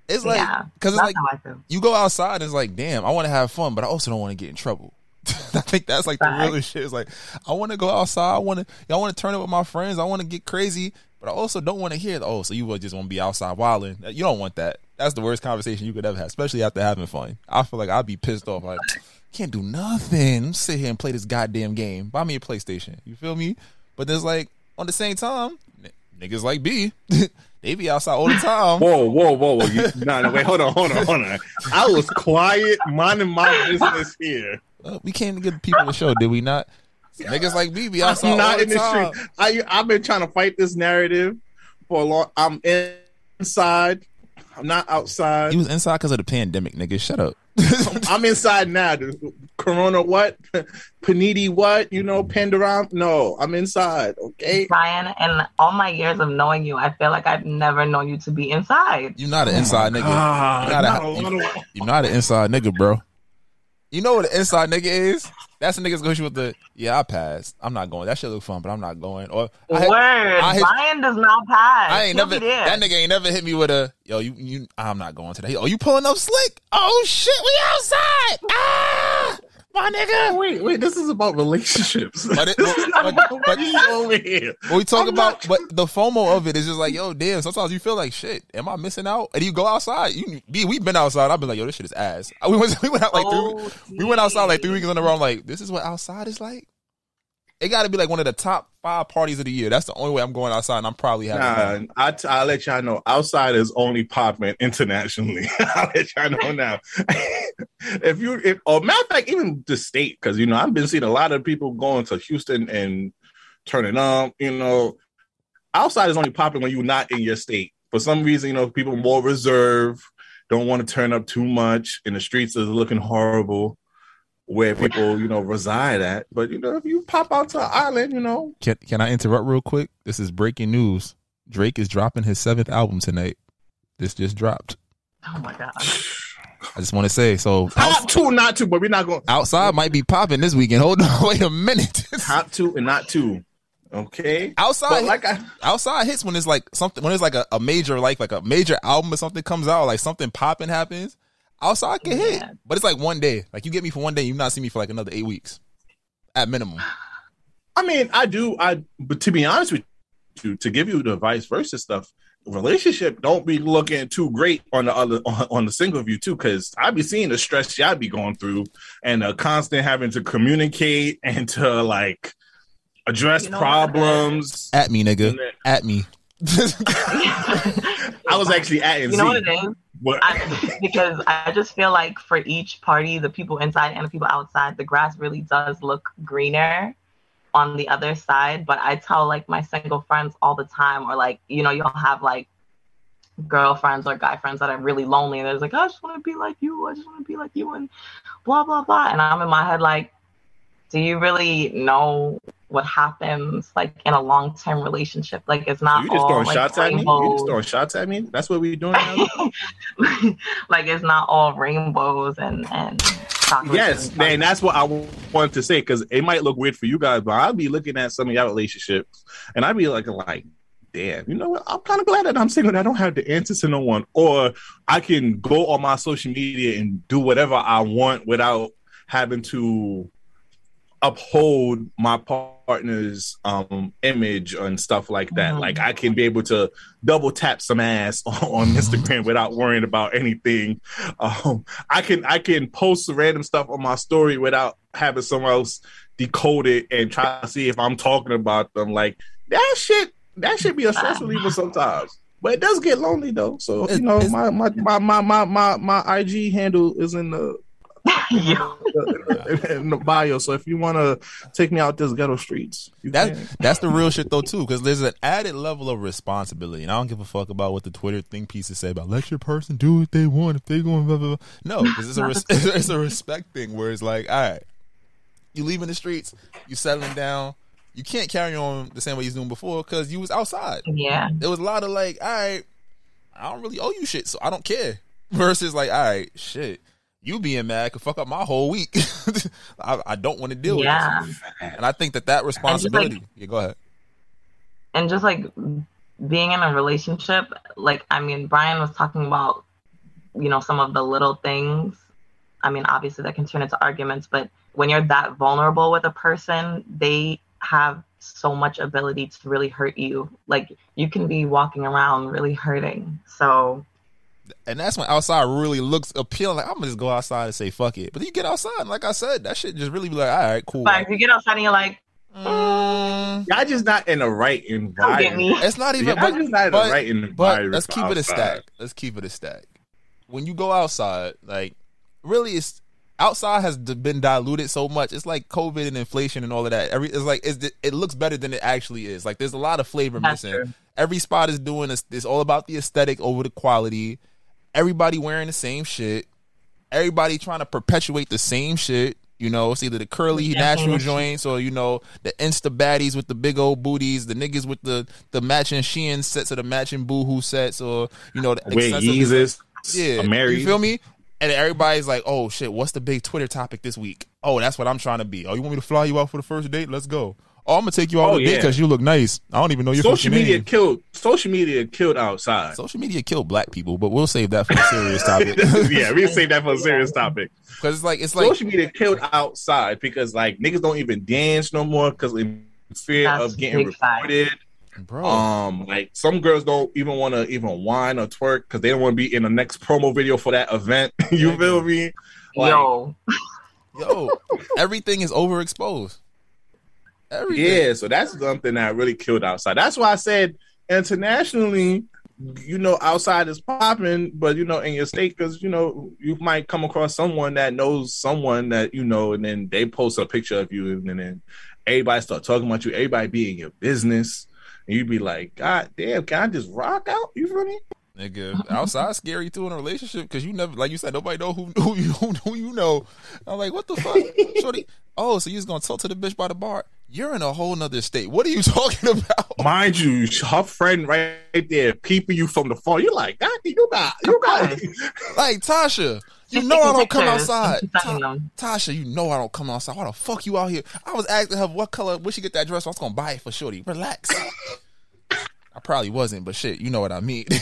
It's like Yeah, because it's like how I feel. you go outside and it's like, damn, I want to have fun, but I also don't want to get in trouble. <laughs> I think that's like the Facts. realest shit. It's like I want to go outside. I want to. y'all want to turn it with my friends. I want to get crazy, but I also don't want to hear. Oh, so you would just want to be outside wilding? You don't want that. That's the worst conversation you could ever have, especially after having fun. I feel like I'd be pissed off. Like can't do nothing. I'm sit here and play this goddamn game. Buy me a PlayStation. You feel me? But there's like on the same time, n- niggas like B, <laughs> they be outside all the time. Whoa, whoa, whoa, whoa! You, <laughs> no, no, wait, hold on, hold on, hold on. I was quiet, minding my business here. Uh, we came to give people the show, did we not? Niggas like me be outside I'm not all the in the time. street. I, I've been trying to fight this narrative for a long. I'm inside. I'm not outside. You was inside because of the pandemic, nigga. Shut up. <laughs> I'm inside now. The Corona what? <laughs> Panini what? You know, Pandoram? No, I'm inside. Okay. Ryan, and all my years of knowing you, I feel like I've never known you to be inside. You're not an inside nigga. God, you not not a, a you, of- you not an inside nigga, bro. You know what an inside nigga is? That's the niggas go with the yeah. I passed. I'm not going. That shit look fun, but I'm not going. Or I hit- Word. I hit- does not pass. I ain't He'll never. That nigga ain't never hit me with a yo. You you. I'm not going today. Oh, you pulling up slick? Oh shit, we outside. Ah, my nigga. Wait, wait. This is about relationships. But it, <laughs> this is not but- about but- me over here. When we talk I'm about, not- but the FOMO of it is just like, yo, damn. Sometimes you feel like, shit, am I missing out? And you go outside. You, B, we've been outside. I've been like, yo, this shit is ass. <laughs> We went, we went out like Oh, three. We went outside like three weeks in a row. I'm like, this is what outside is like. It got to be like one of the top five parties of the year. That's the only way I'm going outside, and I'm probably having. Nah, I t- I'll let y'all know. Outside is only popping internationally. <laughs> I'll let y'all know now. <laughs> if you, if, or matter of fact, even the state, because you know I've been seeing a lot of people going to Houston and turning up. You know, outside is only popping when you're not in your state. For some reason, you know, people more reserved, don't want to turn up too much, and the streets is looking horrible. Where people, you know, reside at, but you know, if you pop out to an island, you know, Can Can I interrupt real quick? This is breaking news. Drake is dropping his seventh album tonight. This just dropped. Oh my god. I just want to say so. top two, not two, but we're not going. Outside might be popping this weekend. Hold on, <laughs> wait a minute. top two and not two. Okay. outside But like I outside hits when it's like something when it's like a, a major like like a major album or something comes out like something popping happens outside I can hit. But it's like one day. Like you get me for one day you not see me for like another eight weeks. At minimum. I mean, I do I but to be honest with you, to give you the vice versa stuff, relationship don't be looking too great on the other on, on the single view too, because I be seeing the stress y'all be going through and the constant having to communicate and to like address You know problems. at me nigga. At me. <laughs> <laughs> I was actually at You know what it is? What? I, because I just feel like for each party, the people inside and the people outside, the grass really does look greener on the other side. But I tell like my single friends all the time, or like, you know, you'll have like girlfriends or guy friends that are really lonely and they're like, I just want to be like you, I just want to be like you, and blah, blah, blah. And I'm in my head like, do you really know what happens like in a long term relationship? Like, it's not you just all, throwing like, shots at me? You just throwing shots at me? That's what we're doing now? <laughs> like it's not all rainbows and and Yes, and man, that's what I wanted to say because it might look weird for you guys, but I'll be looking at some of y'all relationships and I'd be like, like, damn, you know what? I'm kind of glad that I'm single. and I don't have to answer to no one, or I can go on my social media and do whatever I want without having to uphold my partner's um image and stuff like that. Mhm. Like I can be able to double tap some ass <laughs> on Instagram without worrying about anything. Um I can I can post random stuff on my story without having someone else decode it and try to see if I'm talking about them. Like that shit that should be a stress reliever sometimes. But it does get lonely though. So you know my, my my my my my my IG handle is in the <laughs> Yeah. in the bio. So if you want to take me out this ghetto streets, you That can. that's the real shit though too, because there's an added level of responsibility, and I don't give a fuck about what the Twitter thing pieces say about let your person do what they want if they going blah blah. blah. No, because it's a res- <laughs> it's a respect thing where it's like, all right, you leaving the streets, you settling down, you can't carry on the same way you was doing before because you was outside. yeah. There was a lot of like, all right, I don't really owe you shit, so I don't care. <laughs> versus like, all right, shit, you being mad could fuck up my whole week. <laughs> I, I don't want to deal Yeah. with this. And I think that that responsibility. yeah, go ahead. and just like being in a relationship like i mean brian was talking about you know some of the little things i mean obviously that can turn into arguments but when you're that vulnerable with a person they have so much ability to really hurt you like you can be walking around really hurting so And that's when outside really looks appealing. Like I'm gonna just go outside and say fuck it. But you get outside, and like I said, that shit just really be like, all right, cool. but if you get outside and you're like mm. Y'all just not in the right environment. It's not even. Y'all But, just not in but- the right environment. but let's for keep it a stack. Let's keep it a stack. When you go outside, like really, it's outside has been diluted so much. It's like COVID and inflation and all of that. Every it's like it's, it looks better than it actually is. Like there's a lot of flavor That's missing. true. Every spot is doing this. It's all about the aesthetic over the quality. Everybody wearing the same shit. Everybody trying to perpetuate the same shit. You know, it's either the curly Yeah, natural joints or you know the insta baddies with the big old booties, the niggas with the the matching Shein sets or the matching Boohoo sets, or you know the Wear excessive- yeah, I'm. You feel me? And everybody's like, "Oh shit, what's the big Twitter topic this week?" Oh, that's what I'm trying to be. Oh, you want me to fly you out for the first date? Let's go. Oh, I'm gonna take you out Oh, on a date yeah. because you look nice. I don't even know your Social media name. killed. Social media killed outside. Social media killed black people, but we'll save that for a serious topic. <laughs> yeah, we save that for a serious topic. because it's like it's like Social media killed outside because like niggas don't even dance no more because in fear That's of getting big fact. reported. bro. Um, like some girls don't even want to even whine or twerk because they don't want to be in the next promo video for that event. <laughs> you feel me? Like, yo <laughs> yo, everything is overexposed. Everything. Yeah, so that's something that really killed outside. That's why I said internationally, you know, outside is popping, but you know, in your state, because you know, you might come across someone that knows someone that you know, and then they post a picture of you, and then everybody start talking about you. Everybody be in your business, and you'd be like, God damn, can I just rock out? You feel me? Nigga, outside scary too in a relationship because you never, like you said, nobody know who <laughs> who you who, who you know. I'm like, what the fuck, shorty? <laughs> Oh, so you just gonna talk to the bitch by the bar? You're in a whole nother state. What are you <laughs> talking about? Mind you, her friend right there peeping you from the phone. You're like, God, you got, you got. Like Tasha, you know I don't come outside. and sending them. Tasha, you know I don't come outside. Why the fuck you out here? I was asking her what color, where she get that dress. I was gonna buy it for Shorty. Relax. I probably wasn't, but shit, you know what I mean. <laughs>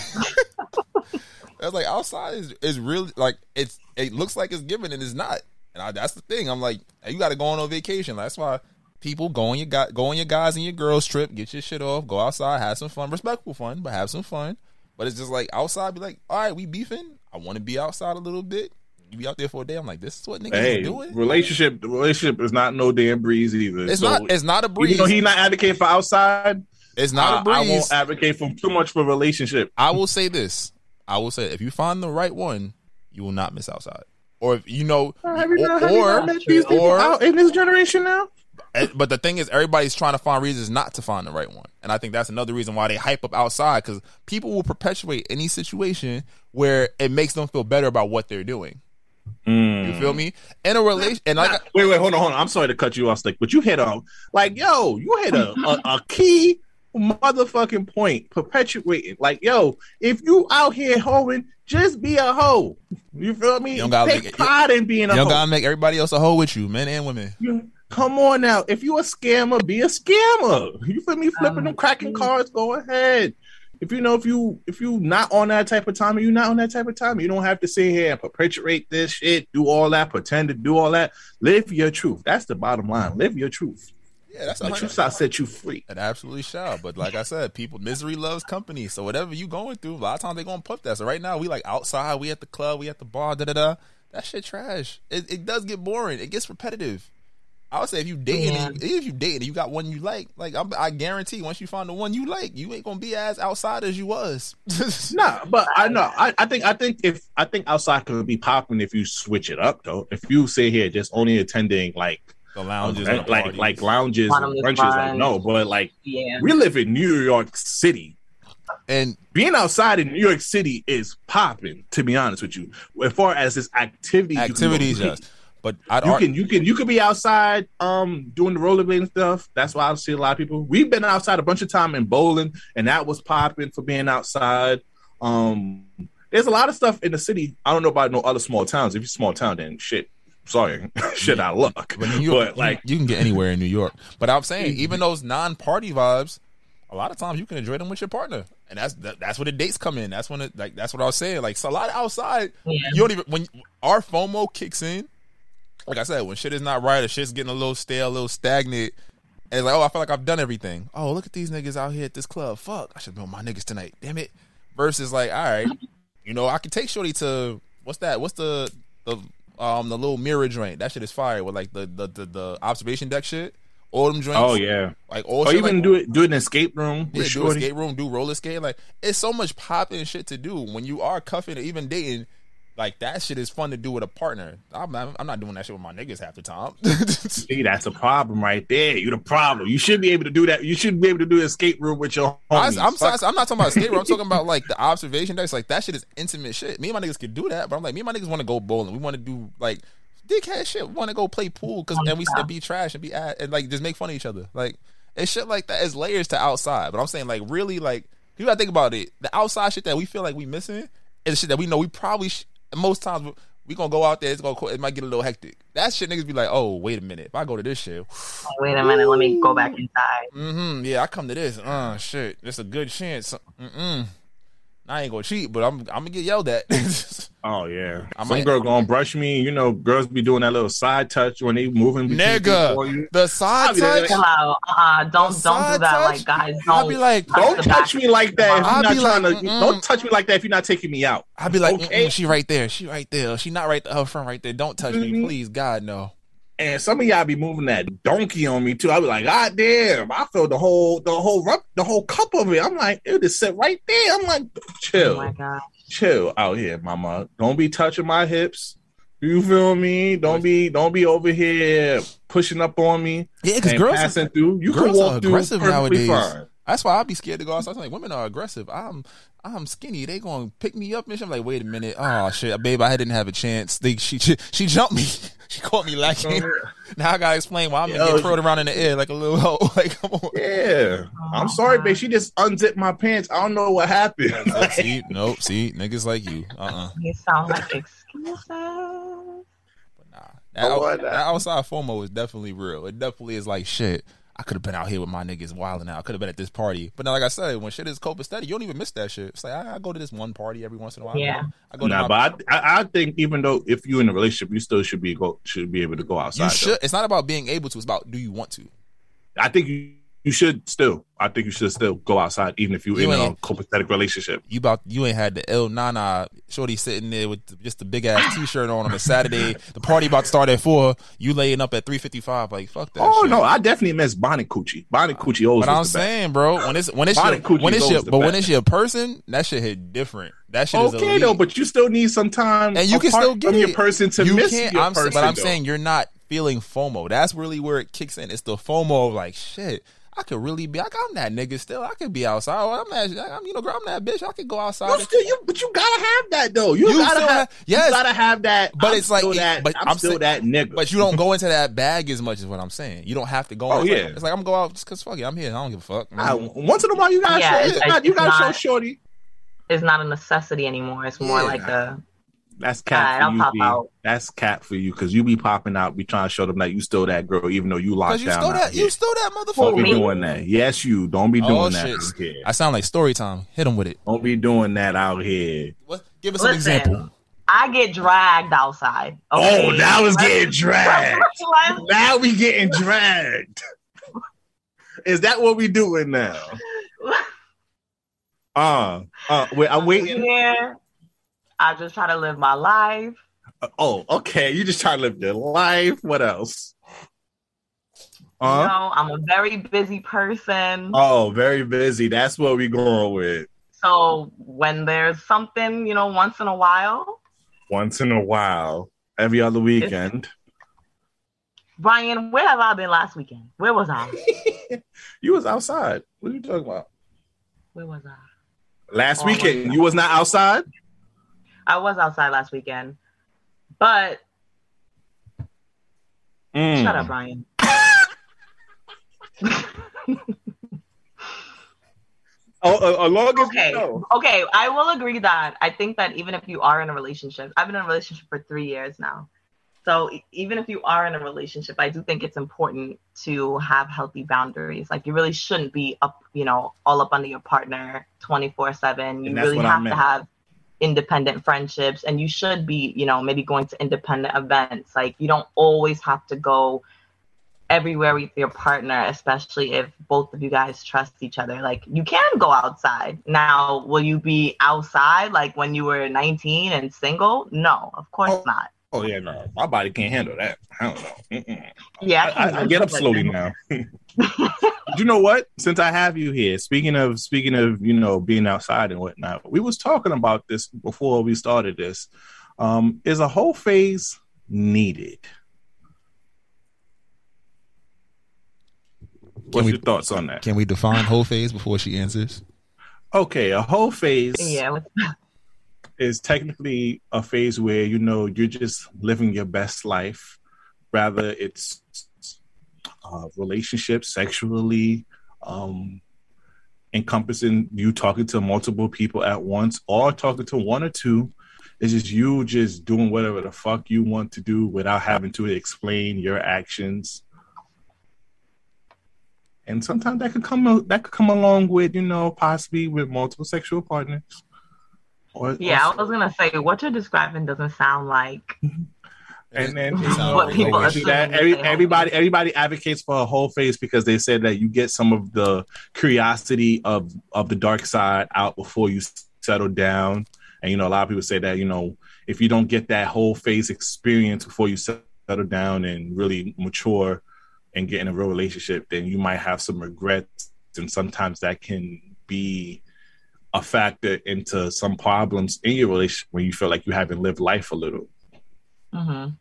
I was like, outside is, is really like it's. It looks like it's given and it's not. And I, that's the thing. I'm like, hey, you got to go on a vacation. That's why people go on your guy, go on your guys and your girls trip, get your shit off, go outside, have some fun, respectful fun, but have some fun. But it's just like outside, be like, all right, we beefing. I want to be outside a little bit. You be out there for a day. I'm like, this is what niggas Hey, doing. relationship, the relationship is not no damn breeze either. It's So, not. It's not a breeze. Even though he not advocating for outside, it's not a I- I breeze. won't advocate for too much for relationship. I will say this. I will say if you find the right one, you will not miss outside. Or if you know, Have you not- have you or not met these people or, out in this generation now? But the thing is, everybody's trying to find reasons not to find the right one, and I think that's another reason why they hype up outside because people will perpetuate any situation where it makes them feel better about what they're doing. You feel mm. me? In a relation, and like Wait, wait, hold on, hold on. I'm sorry to cut you off, Slick, but you hit a like, yo, you hit a, a, a key motherfucking point, perpetuating. Like, yo, if you out here hoeing, just be a hoe. You feel me? You don't gotta Take make pride in being you a don't hoe. gotta make everybody else a hoe with you, men and women. You- Come on now. If you a scammer, be a scammer. You feel me? Flipping them um, cracking cards, go ahead. If you know if you if you not on that type of time, you're not on that type of time. You don't have to sit here and perpetuate this shit, do all that, pretend to do all that. Live your truth. That's the bottom line. Live your truth. Yeah, that's the a truth shall set you free. It absolutely shall. But like I said, people misery loves company. So whatever you going through, a lot of times they gonna pump that. So right now we like outside, we at the club, we at the bar, da da da. That shit trash. It, it does get boring. It gets repetitive. I would say if you dating, Yeah. if you dating, and you got one you like. Like I'm, I guarantee, once you find the one you like, you ain't gonna be as outside as you was. <laughs> No, but I know. I, I think I think if I think outside could be popping if you switch it up though. If you sit here just only attending like the lounges, like and the like, like lounges and Bottomless brunches, like no, but like Yeah. we live in New York City. and being outside in New York City is popping. To be honest with you, as far as this activity, activities, you, can go- yes. But I'd you ar- can you can you could be outside um doing the rollerblading stuff. That's why I see a lot of people. We've been outside a bunch of time in bowling, and that was popping for being outside. Um, there's a lot of stuff in the city. I don't know about no other small towns. If you're small town, then shit. Sorry, <laughs> shit out of luck. But, you, But like, you can get anywhere in New York. But I'm saying, <laughs> even those non-party vibes, a lot of times you can enjoy them with your partner, and that's that, that's where the dates come in. That's when it like that's what I was saying. Like so a lot outside, Yeah. you don't even when our FOMO kicks in. Like I said, when shit is not right or shit's getting a little stale, a little stagnant, and it's like, oh, I feel like I've done everything. Oh, look at these niggas out here at this club. Fuck, I should be my niggas tonight. Damn it. Versus like, all right, you know, I can take Shorty to what's that? What's the the um the little mirror joint? That shit is fire with like the the the, the observation deck shit. All them joints. oh yeah, Like all or shit even like, do it do it in an escape room yeah, do escape room, do roller skate. Like it's so much popping shit to do when you are cuffing or even dating. Like that shit is fun to do with a partner. I'm not, I'm not doing that shit with my niggas half the time. <laughs> See, that's a problem right there. You the problem. You should be able to do that. You should be able to do an escape room with your I, homies. I'm, sorry, I'm not talking about skate room. I'm talking <laughs> about like the observation decks. Like that shit is intimate shit. Me and my niggas could do that, but I'm like, me and my niggas want to go bowling. We want to do like dickhead shit. We want to go play pool because and we and be trash and be at, and like just make fun of each other. Like it's shit like that. It's layers to outside. But I'm saying like really like you gotta think about it. The outside shit that we feel like we missing is shit that we know we probably sh- most times we gonna go out there. It's gonna it might get a little hectic. That shit niggas be like, oh wait a minute. If I go to this shit, Wait a minute, let me go back inside. Mm-hmm. Yeah, I come to this. Uh shit. It's a good chance. Mm-mm. I ain't gonna cheat, but I'm I'm gonna get yelled at. <laughs> oh yeah, I some might- girl gonna brush me. You know, girls be doing that little side touch when they moving. between you. Nigga, the side I'll like, touch. Chill. Uh, don't don't do that, touch? like guys. I'll Don't be like, Don't the touch me like that. If I'll you're not be trying like, to, don't touch me like that if you're not taking me out. I'd be like, Okay. She right there. She right there. She not right there. Her friend right there. Don't touch me, Mhm. please. God no. And some of y'all be moving that donkey on me too. I be like, God damn! I feel the whole, the whole, rup- the whole cup of it. I'm like, it just sit right there. I'm like, Oh chill, my god. chill out here, mama. Don't be touching my hips. You feel me? Don't be, don't be over here pushing up on me. Yeah, because and girls, passing through. You can girls are walk through aggressive perfectly nowadays. fine. That's why I'd be scared to go outside. I'm like, women are aggressive. I'm I'm skinny. They gonna pick me up and shit. I'm like, wait a minute. Oh shit, babe, I didn't have a chance. They, she she jumped me. <laughs> she caught me lacking. <laughs> now I gotta explain why I'm gonna Yo, get twirled around in the air like a little hoe. <laughs> Like, come on. Yeah, I'm sorry, babe. She just unzipped my pants. I don't know what happened. see, nope. See, niggas like you. Uh uh You sound like excuses. That, Oh, out- what? that outside FOMO is definitely real. It definitely is like shit. I could have been out here with my niggas wilding out. I could have been at this party. But now, like I said, when shit is copacetic, you don't even miss that shit. It's like I, I go to this one party every once in a while. Yeah. I go to Nah, my, but I, I, I think even though if you're in a relationship, you still should be go should be able to go outside. you though. should. It's not about being able to. It's about do you want to. I think you, you should still. I think you should still go outside, even if you're You in a copacetic relationship. You about you ain't had the oh, L Nana shorty sitting there with the, just a big ass <gasps> t shirt on on a Saturday. the party about to start at four. You laying up at three fifty five. Like fuck that. Oh shit. no, I definitely miss Bonnie Coochie. Bonnie Coochie always. But I'm the saying, bro, when it's when it's Bonnie your, when it's your the but when it's your person, that shit hit different. That shit is Okay though, but you still need some time, and you can still get from your person to you miss can't, your I'm, person. But I'm though. saying you're not feeling FOMO. That's really where it kicks in. It's the FOMO of like shit. I could really be like I'm that nigga still. I could be outside. Oh, I'm that. I'm you know, girl, I'm that bitch. I could go outside. No, still you, but you gotta have that though. You, You gotta have, have- yes. you gotta have that. But I'm it's like, still that, but I'm, I'm still saying- that nigga. But you don't go into that bag as much as what I'm saying. You don't have to go. Oh, yeah. like, it's like I'm gonna go out just cause fuck it. I'm here. I don't give a fuck. I, once in a while, you gotta Yeah, show. it's- you gotta, you gotta show not- shorty. It's not a necessity anymore. It's more Yeah. like a That's Alright, cat I'll for you. pop B. out. That's cat for you because you be popping out, be trying to show them that you still that girl, even though you locked you down. stole that. You stole that motherfucker. Don't be doing that. Yes, you. Don't be doing Oh that shit! I sound like story time. Hit him with it. Don't be doing that out here. What? Give us an example. I get dragged outside. okay? Oh, now it's getting <laughs> dragged. now we getting dragged. Is that what we doing now? <laughs> Uh, uh, wait, I'm waiting. Here, I just try to live my life. Oh, okay. You just try to live your life. What else? You Uh, know, I'm a very busy person. oh, very busy. That's what we going with. So when there's something, you know, once in a while, Once in a while, every other weekend. Brian, where have I been last weekend? Where was I? <laughs> You was outside. What are you talking about? Where was I? Last Oh, weekend, you was not outside. I was outside last weekend, but Mm. shut up, Brian. <laughs> Oh, uh, as long as okay. Okay, I will agree that I think that even if you are in a relationship, I've been in a relationship for three years now. So even if you are in a relationship, I do think it's important to have healthy boundaries. Like you really shouldn't be up, you know, all up under your partner 24 seven. You really have to have independent friendships and you should be, you know, maybe going to independent events. Like you don't always have to go everywhere with your partner, especially if both of you guys trust each other. Like you can go outside. Now, will you be outside like when you were 19 and single? No, of course oh. not. Oh yeah, no, my body can't handle that. I don't know. Mm-mm. Yeah, I, I, I get up slowly now. <laughs> you know what? Since I have you here, speaking of speaking of you know being outside and whatnot, we was talking about this before we started this. Um, is a hoe phase needed? What's we- your thoughts on that? Can we define hoe phase before she answers? Okay, a hoe phase Yeah, let's- is technically a phase where you know you're just living your best life, rather it's uh, relationships, sexually, um, encompassing you talking to multiple people at once, or talking to one or two. It's just you just doing whatever the fuck you want to do without having to explain your actions. And sometimes that could come that could come along with you know possibly with multiple sexual partners. Or, yeah, or I was gonna say what you're describing doesn't sound like and then <laughs> sounds what people assume. that. every, they say whole everybody everybody advocates for a hoe phase because they said that you get some of the curiosity of of the dark side out before you settle down. And you know a lot of people say that you know if you don't get that hoe phase experience before you settle down and really mature and get in a real relationship then you might have some regrets. And sometimes that can be a factor into some problems in your relationship when you feel like you haven't lived life a little Mhm.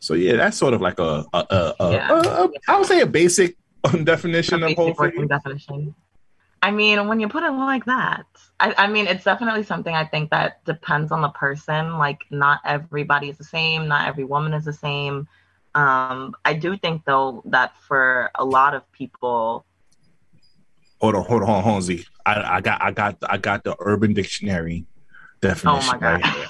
so yeah, that's sort of like a, a, a, a, Yeah. a- I would say a basic <laughs> definition A of whole basic definition. I mean, when you put it like that, I, I mean, it's definitely something I think that depends on the person. Like, not everybody is the same. Not every woman is the same. Um, I do think though that for a lot of people, Hold on, hold on, Z. I, I got, I got, I got the Urban Dictionary definition. Oh my God. right here.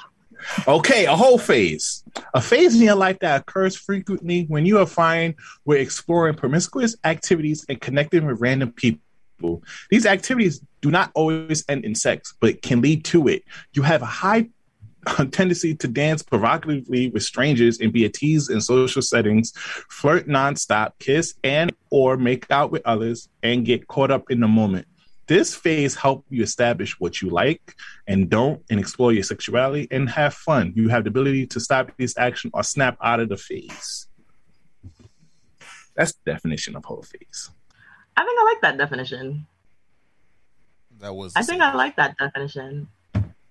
Okay, a hoe phase. A phase in your life that occurs frequently when you are fine with exploring promiscuous activities and connecting with random people. These activities do not always end in sex, but can lead to it. You have a high <laughs> tendency to dance provocatively with strangers and be a tease in social settings, flirt nonstop, kiss and or make out with others, and get caught up in the moment. This phase help you establish what you like and don't and explore your sexuality and have fun. You have the ability to stop this action or snap out of the phase. That's the definition of hoe phase. I think I like that definition. That was. I think I like that definition.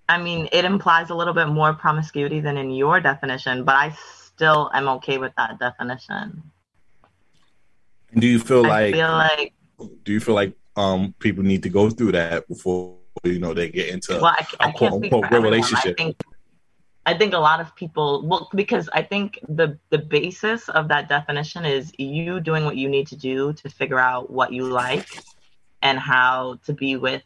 I mean, it implies a little bit more promiscuity than in your definition, but I still am okay with that definition. Do you feel I like feel like do you feel like um people need to go through that before you know they get into well, I, I a quote unquote real relationship? I think I think a lot of people well because I think the the basis of that definition is you doing what you need to do to figure out what you like and how to be with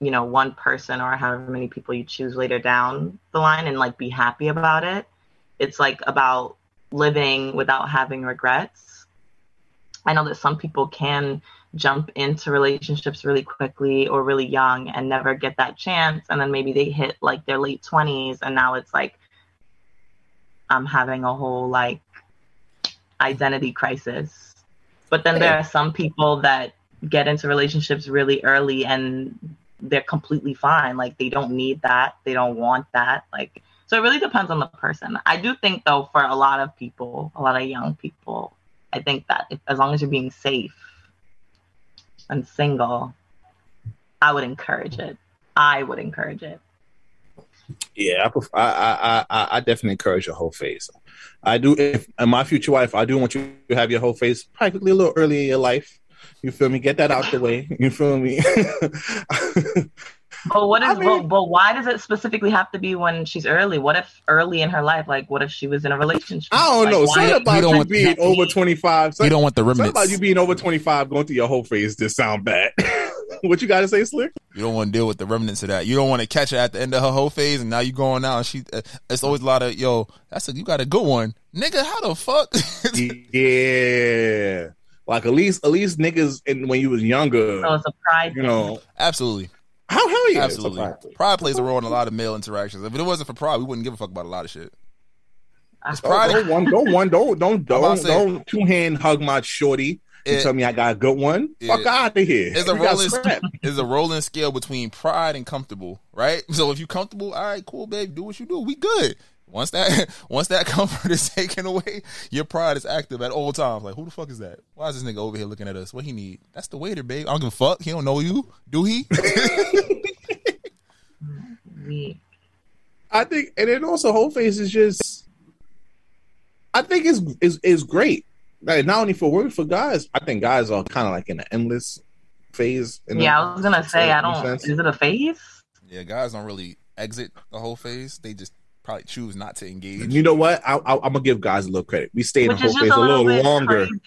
you know one person or however many people you choose later down the line and like be happy about it. It's like about living without having regrets. I know that some people can jump into relationships really quickly or really young and never get that chance and then maybe they hit like their late 20s and now it's like I'm having a whole like identity crisis. But then there are some people that get into relationships really early and they're completely fine. Like they don't need that. They don't want that. Like so it really depends on the person. I do think though for a lot of people, a lot of young people, I think that if, as long as you're being safe and single, I would encourage it. I would encourage it. Yeah, I, pref- I, I, I, I definitely encourage your hoe phase. I do. If my future wife, I do want you to have your hoe phase, practically a little early in your life. You feel me? Get that out the way. You feel me? <laughs> But what is I mean- but, but why does it specifically have to be when she's early? What if early in her life? Like what if she was in a relationship? I don't Like, know. why- Something You about don't you want- being over 25. You don't want the Something remnants. about you being over 25 going through your hoe phase just sound bad. <laughs> what you got to say, Slick? You don't want to deal with the remnants of that. You don't want to catch her at the end of her hoe phase, and now you going out and she. Uh, it's always a lot of yo. That's a you got a good one, nigga. How the fuck? <laughs> yeah. Like at least, at least niggas, in, when you was younger, So it's a pride. you know, Absolutely, how hell yeah, it's absolutely. pride. Pride plays a role in a lot of male interactions. If it wasn't for pride, we wouldn't give a fuck about a lot of shit. It's Don't, pride. don't one, don't one, don't don't don't to don't two hand hug my shorty and It- tell me I got a good one. it- Fuck out of here. It's a rolling, <laughs> it's a rolling scale between pride and comfortable, right? So if you comfortable, all right, cool, babe, do what you do. We good. Once that <laughs> once that <laughs> comfort is taken away, your pride is active at all times. Like, who the fuck is that? Why is this nigga over here looking at us? What he need? That's the waiter, babe. I don't give a fuck. He don't know you, do he? <laughs> I think, and then also hoe phase is just. I think is is is great. Like not only for women, for guys. I think guys are kind of like in an endless phase. in Yeah, a I was gonna say I don't. sense. Is it a phase? yeah, guys don't really exit the hoe phase. They just probably choose not to engage. You know what? I, I, I'm gonna give guys a little credit. We stay in the Which whole is just phase a a little little longer. crazy.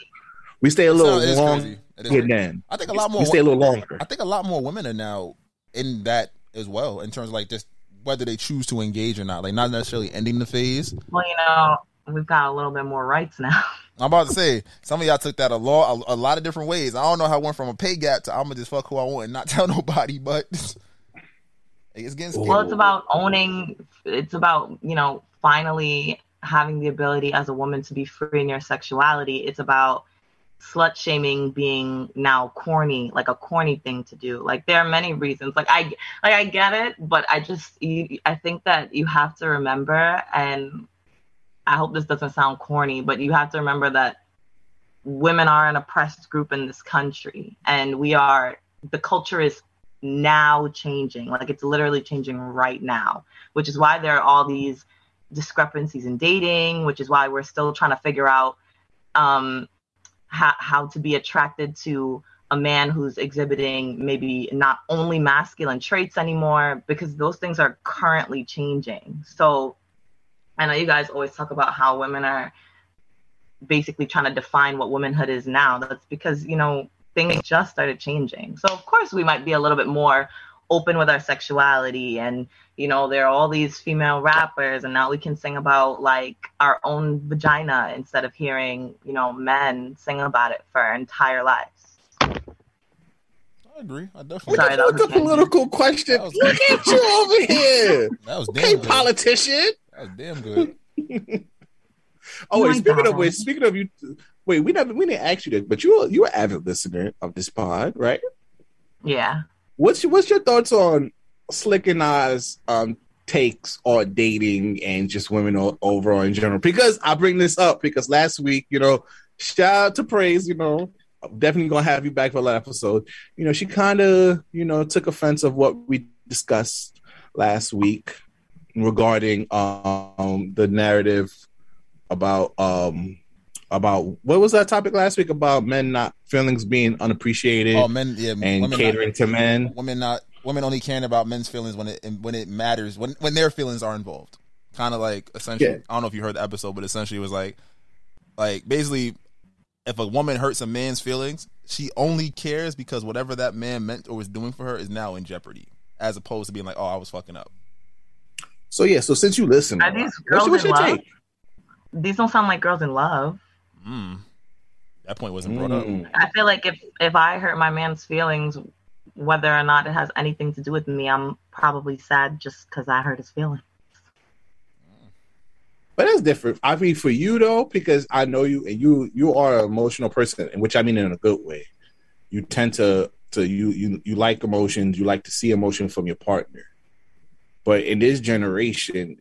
We stay a little not- it is longer crazy. It is here crazy. then. I think a lot more. We stay a little longer. I think a lot more women are now in that as well, in terms of like just whether they choose to engage or not. Like not necessarily ending the phase. Well, you know, we've got a little bit more rights now. I'm about to say some of y'all took that a lot, a, a lot of different ways. I don't know how it went from a pay gap to I'm gonna just fuck who I want and not <laughs> tell nobody. But <laughs> it's getting scary. Well, it's about owning. It's about you know finally having the ability as a woman to be free in your sexuality. It's about slut shaming being now corny, like a corny thing to do. Like there are many reasons. Like I, like I get it, but I just, you, I think that you have to remember, and I hope this doesn't sound corny, but you have to remember that women are an oppressed group in this country, and we are. The culture is now changing. Like it's literally changing right now, which is why there are all these discrepancies in dating, which is why we're still trying to figure out um, how, how to be attracted to a man who's exhibiting maybe not only masculine traits anymore, because those things are currently changing. So I know you guys always talk about how women are basically trying to define what womanhood is now. That's because, you know, things just started changing. So of course we might be a little bit more open with our sexuality and you know there are all these female rappers and now we can sing about like our own vagina instead of hearing you know men sing about it for our entire lives I agree. I definitely. Sorry, that Look was a a tangent. political question. That was- Look at you over here. <laughs> That was Okay, damn good. politician. That was damn good. <laughs> Oh, Oh wait, my speaking of which, speaking of you, wait, we never we didn't ask you that, but you you're an avid listener of this pod, right? yeah What's your, what's your thoughts on Slick and I's um takes on dating and just women o- overall in general? Because I bring this up because last week, you know, shout out to praise, you know, I'm definitely gonna have you back for that episode. You know, she kind of you know took offense of what we discussed last week regarding um the narrative about um about what was that topic last week about men not feelings being unappreciated Oh, men, yeah, and women catering not, to men. women not women only caring about men's feelings when it when it matters when when their feelings are involved. Kind of like essentially, Yeah. I don't know if you heard the episode, but essentially it was like like basically if a woman hurts a man's feelings, she only cares because whatever that man meant or was doing for her is now in jeopardy, as opposed to being like, oh, I was fucking up. So yeah, so since you listen, Are these girls what's, what's in your love? take? these don't sound like girls in love Mm. That point wasn't brought up. Mm. i feel like if if i hurt my man's feelings whether or not it has anything to do with me i'm probably sad just because i hurt his feelings But that's different. I mean, for you though, because I know you and you you are an emotional person, which I mean in a good way. You tend to to you you you like emotions. You like to see emotion from your partner. But in this generation,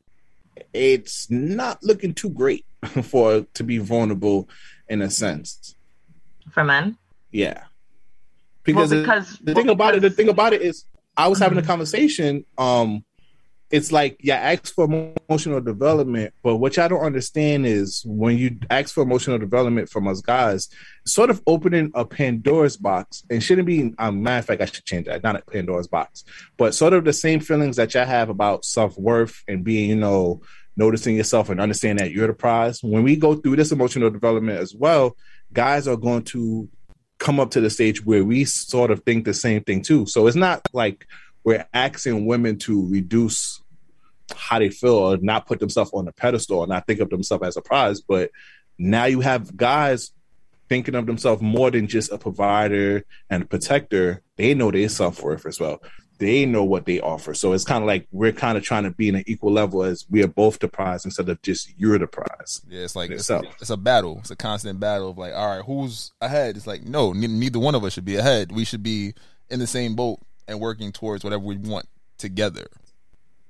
it's not looking too great <laughs> for to be vulnerable in a sense. for men Yeah. Because, Well, the- because- the, thing well, about it, the thing about it is, I was having a Mhm. conversation um it's like yeah, ask for emotional development, but what y'all don't understand is when you ask for emotional development from us guys, sort of opening a Pandora's box and shouldn't be. Um, matter of fact, I should change that. Not a Pandora's box, but sort of the same feelings that y'all have about self worth and being, you know, noticing yourself and understanding that you're the prize. When we go through this emotional development as well, guys are going to come up to the stage where we sort of think the same thing too. So it's not like we're asking women to reduce how they feel or not put themselves on a pedestal and not think of themselves as a prize. But now you have guys thinking of themselves more than just a provider and a protector. They know their self worth as well. They know what they offer. So it's kind of like we're kind of trying to be in an equal level as we are both the prize instead of just you're the prize. Yeah, it's like it's, it's a battle. It's a constant battle of like, all right, who's ahead? It's like, no, ne- neither one of us should be ahead. We should be in the same boat and working towards whatever we want together.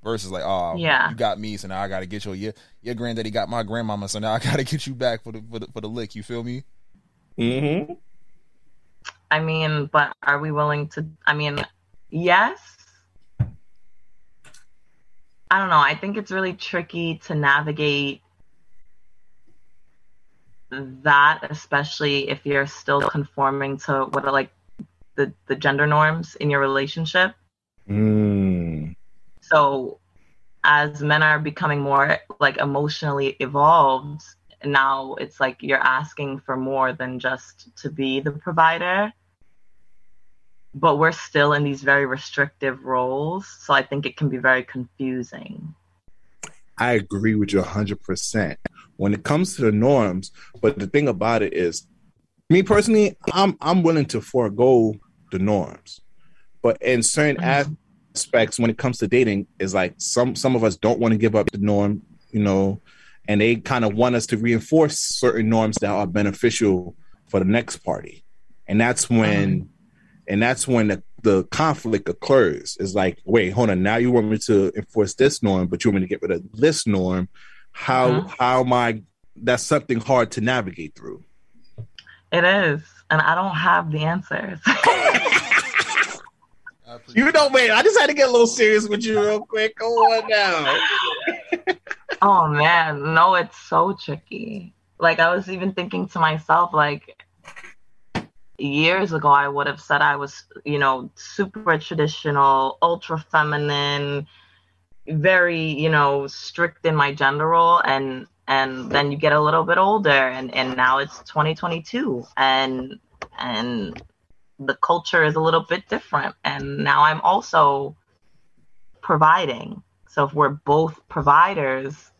Versus like, oh, Yeah. you got me, so now I got to get your your your granddaddy got my grandmama, so now I <laughs> got to get you back for the for the, for the lick. You feel me? Mm-hmm. I mean, but are we willing to? I mean, yes. I don't know. I think it's really tricky to navigate that, especially if you're still conforming to what are like the, the gender norms in your relationship. Mm. So as men are becoming more like emotionally evolved, now it's like you're asking for more than just to be the provider. But we're still in these very restrictive roles. So I think it can be very confusing. I agree with you 100% when it comes to the norms. But the thing about it is, me personally, I'm I'm willing to forego the norms. But in certain aspects, when it comes to dating, is like some some of us don't want to give up the norm, you know, and they kind of want us to reinforce certain norms that are beneficial for the next party, and that's when, and that's when the the conflict occurs. Is like, wait, hold on, now you want me to enforce this norm, but you want me to get rid of this norm. How Mhm. how am I? That's something hard to navigate through. It is. And I don't have the answers. <laughs> You know, wait. I just had to get a little serious with you real quick. Come on now. <laughs> oh man, no, it's so tricky. Like I was even thinking to myself, like years ago, I would have said I was, you know, super traditional, ultra feminine, very, you know, strict in my gender role, and and then you get a little bit older, and and now it's 2022, and and the culture is a little bit different, and now I'm also providing. So if we're both providers,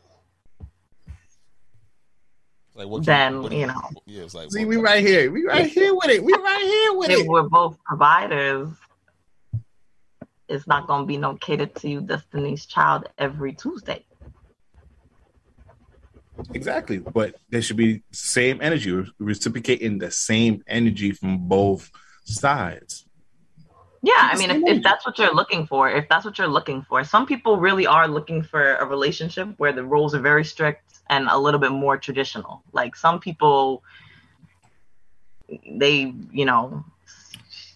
Like what? Then, what- you know. yeah, it's like See, we right here. We right here with it. We right here with if it. we're both providers, it's not gonna be no catered to you Destiny's Child every Tuesday. Exactly. But there should be same energy, re- reciprocating the same energy from both sides. Yeah, I mean, if, if that's what you're looking for, if that's what you're looking for, some people really are looking for a relationship where the roles are very strict and a little bit more traditional. Like some people, they, you know,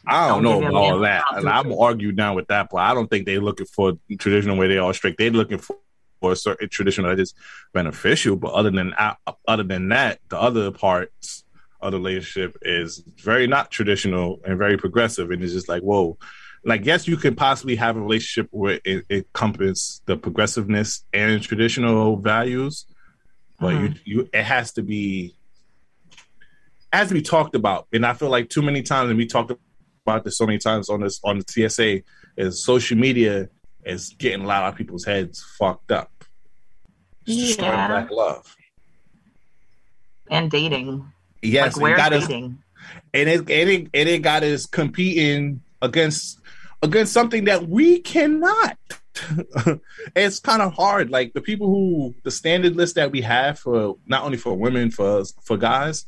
I don't, Don't know about all that. answer. And I'm argue down with that, but I don't think they're looking for traditional where they are strict. They're looking for, for a certain traditional that is beneficial. But other than that, other than that, the other parts of the relationship is very not traditional and very progressive. And it's just like, whoa. Like, yes, you can possibly have a relationship where it, it encompasses the progressiveness and traditional values, but you, uh-huh. you, it has to be, has to be talked about. And I feel like too many times, and we talked about this so many times on this on the TSA, is social media is getting a lot of people's heads fucked up. It's destroying black love. and dating. Yes, like got us, dating? and it and it, and it got us competing against against something that we cannot. <laughs> it's kind of hard. Like the people who the standard list that we have for not only for women for for guys,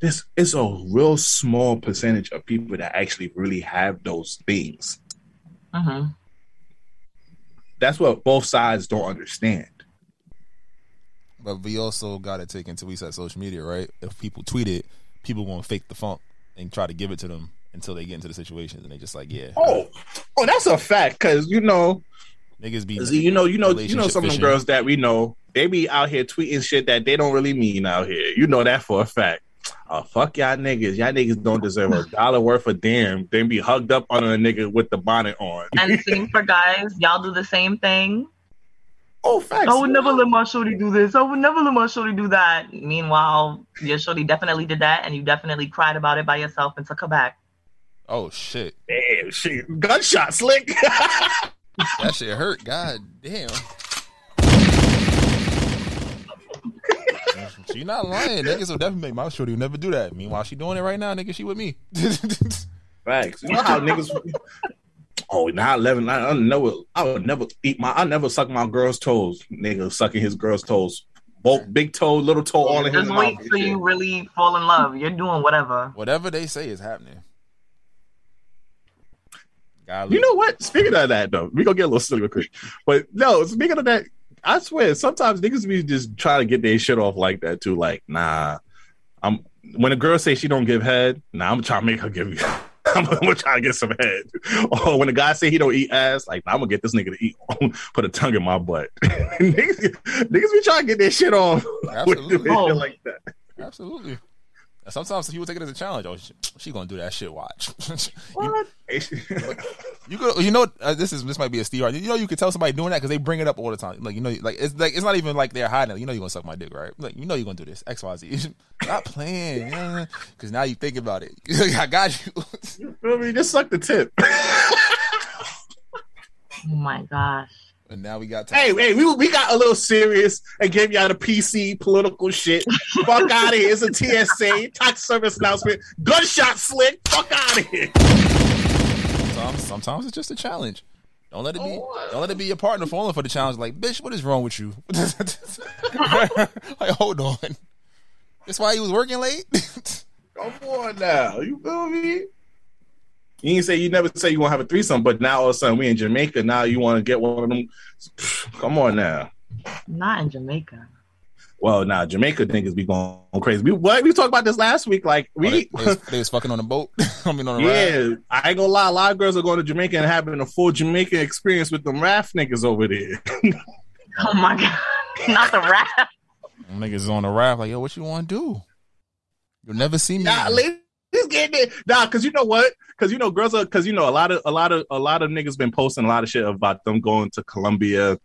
this is a real small percentage of people that actually really have those things. hmm That's what both sides don't understand. But we also got to take into we said social media, right? If people tweet it, people gonna fake the funk and try to give it to them until they get into the situations, and they just like, yeah, Oh, oh, that's a fact. Because you know, Niggas be you know, you know, you know, some of them girls that we know, they be out here tweeting shit that they don't really mean out here. You know that for a fact. Oh fuck y'all niggas! Y'all niggas don't deserve a dollar worth of damn. Then be hugged up on a nigga with the bonnet on. And same for guys. Y'all do the same thing. Oh, facts. I would never let my shorty do this. I would never let my shorty do that. Meanwhile, your shorty definitely did that, and you definitely cried about it by yourself and took her back. Oh shit! Damn, shit, gunshot slick. <laughs> That shit hurt. God damn. <laughs> she not lying. Niggas will definitely make my shorty will never do that. Meanwhile, she doing it right now. Nigga, she with me. <laughs> Facts. You know how niggas. Oh, now eleven. I, I never. I would never eat my. I never suck my girl's toes. Nigga sucking his girl's toes. Both big toe, little toe, all in his Just mouth. wait till you really fall in love. You're doing whatever. Whatever they say is happening. You know what? Speaking of that, though, we gonna get a little silly real quick. But no, speaking of that, I swear sometimes niggas be just trying to get their shit off like that too. Like, nah, I'm when a girl say she don't give head, nah, I'm trying to make her give me. I'm gonna try to get some head. <laughs> Or oh, when a guy say he don't eat ass, like I'm gonna get this nigga to eat. <laughs> Put a tongue in my butt. <laughs> niggas, niggas be trying to get their shit off with Absolutely. shit like that. Absolutely. And Sometimes people take it as a challenge. Oh, she, she gonna do that shit. Watch. <laughs> What? You could, you know, uh, this is this might be a Steve. You know, you could tell somebody doing that because they bring it up all the time. Like you know, like it's like it's not even like they're hiding. it. You know, you're gonna suck my dick, right? Like you know, you're gonna do this X, Y, Z. <laughs> Not playing, because now you think about it. <laughs> I got you. You feel me? Just suck the tip. Oh my gosh. And now we got. Hey, hey, we, we got a little serious and gave y'all the PC political shit. Fuck out of here. It's a TSA, tax service announcement. Gunshot slick. Fuck out of here. Sometimes, sometimes it's just a challenge. Don't let it be. Oh, don't let it be your partner falling for the challenge. Like, bitch, what is wrong with you? <laughs> like, hold on. That's why he was working late. <laughs> Come on now. You feel me? You ain't say you never say you want to have a threesome, but now all of a sudden we in Jamaica. Now you want to get one of them. <sighs> Come on now. Not in Jamaica. Well, now Jamaica niggas be going crazy. We what we talked about this last week. Like we, Oh, they, they was, <laughs> they was fucking on a boat. <laughs> I mean, on a raft. yeah, I ain't gonna lie. A lot of girls are going to Jamaica and having a full Jamaican experience with them raft niggas over there. <laughs> Oh my god. Not the rap. Niggas on a raft. Like, yo, what you want to do? You'll never see me. Nah, ladies getting it. Nah, cause you know what? Cause you know girls are cause you know a lot of a lot of a lot of niggas been posting a lot of shit about them going to Colombia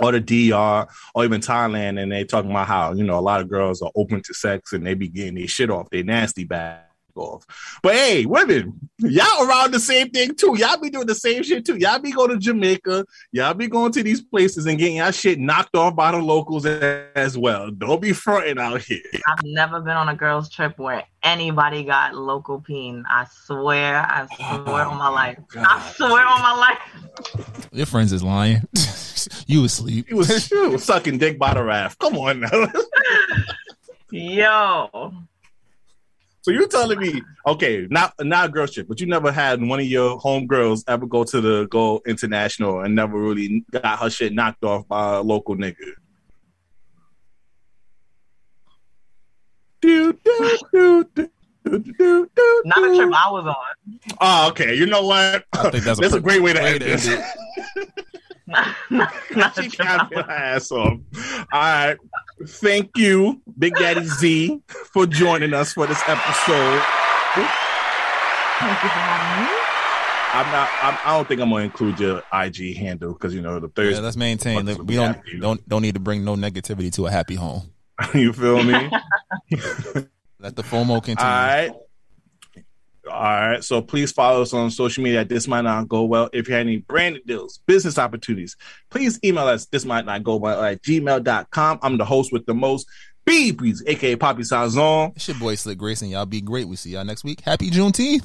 or the DR or even Thailand and they talking about how, you know, a lot of girls are open to sex and they be getting their shit off, they nasty bag off. But hey, women, y'all around the same thing too. Y'all be doing the same shit too. Y'all be going to Jamaica, y'all be going to these places and getting y'all shit knocked off by the locals as well. Don't be fronting out here. I've never been on a girls' trip where anybody got local peen. I swear, I oh swear on my life. I swear on my life. Your friends is lying. <laughs> you asleep. He was, he was sucking dick by the raft. Come on now. <laughs> Yo. So you're telling me, okay, not not a girl trip, but you never had one of your homegirls ever go to the go international and never really got her shit knocked off by a local nigga. Do, do, do, do, do, do, do, Not a trip I was on. Oh, okay. You know what? I think that's <laughs> a That's a pretty- great way to way end to end this. Not, not, not a She got was ass off. All right. Thank you, Big Daddy Z, for joining us for this episode. Thank you for having me. I'm not. I'm, I don't think I'm gonna include your IG handle because you know the Thursday. Yeah, let's maintain. that We don't don't don't need to bring no negativity to a happy home. <laughs> you feel me? Let the FOMO continue. All right. All right. So please follow us on social media. This might not go well. If you have any branded deals, business opportunities, please email us. This might not go well at gmail.com. I'm the host with the most. B Breeze, aka Poppy Sazon. It's your boy Slick Grayson. Y'all be great. We see y'all next week. Happy Juneteenth.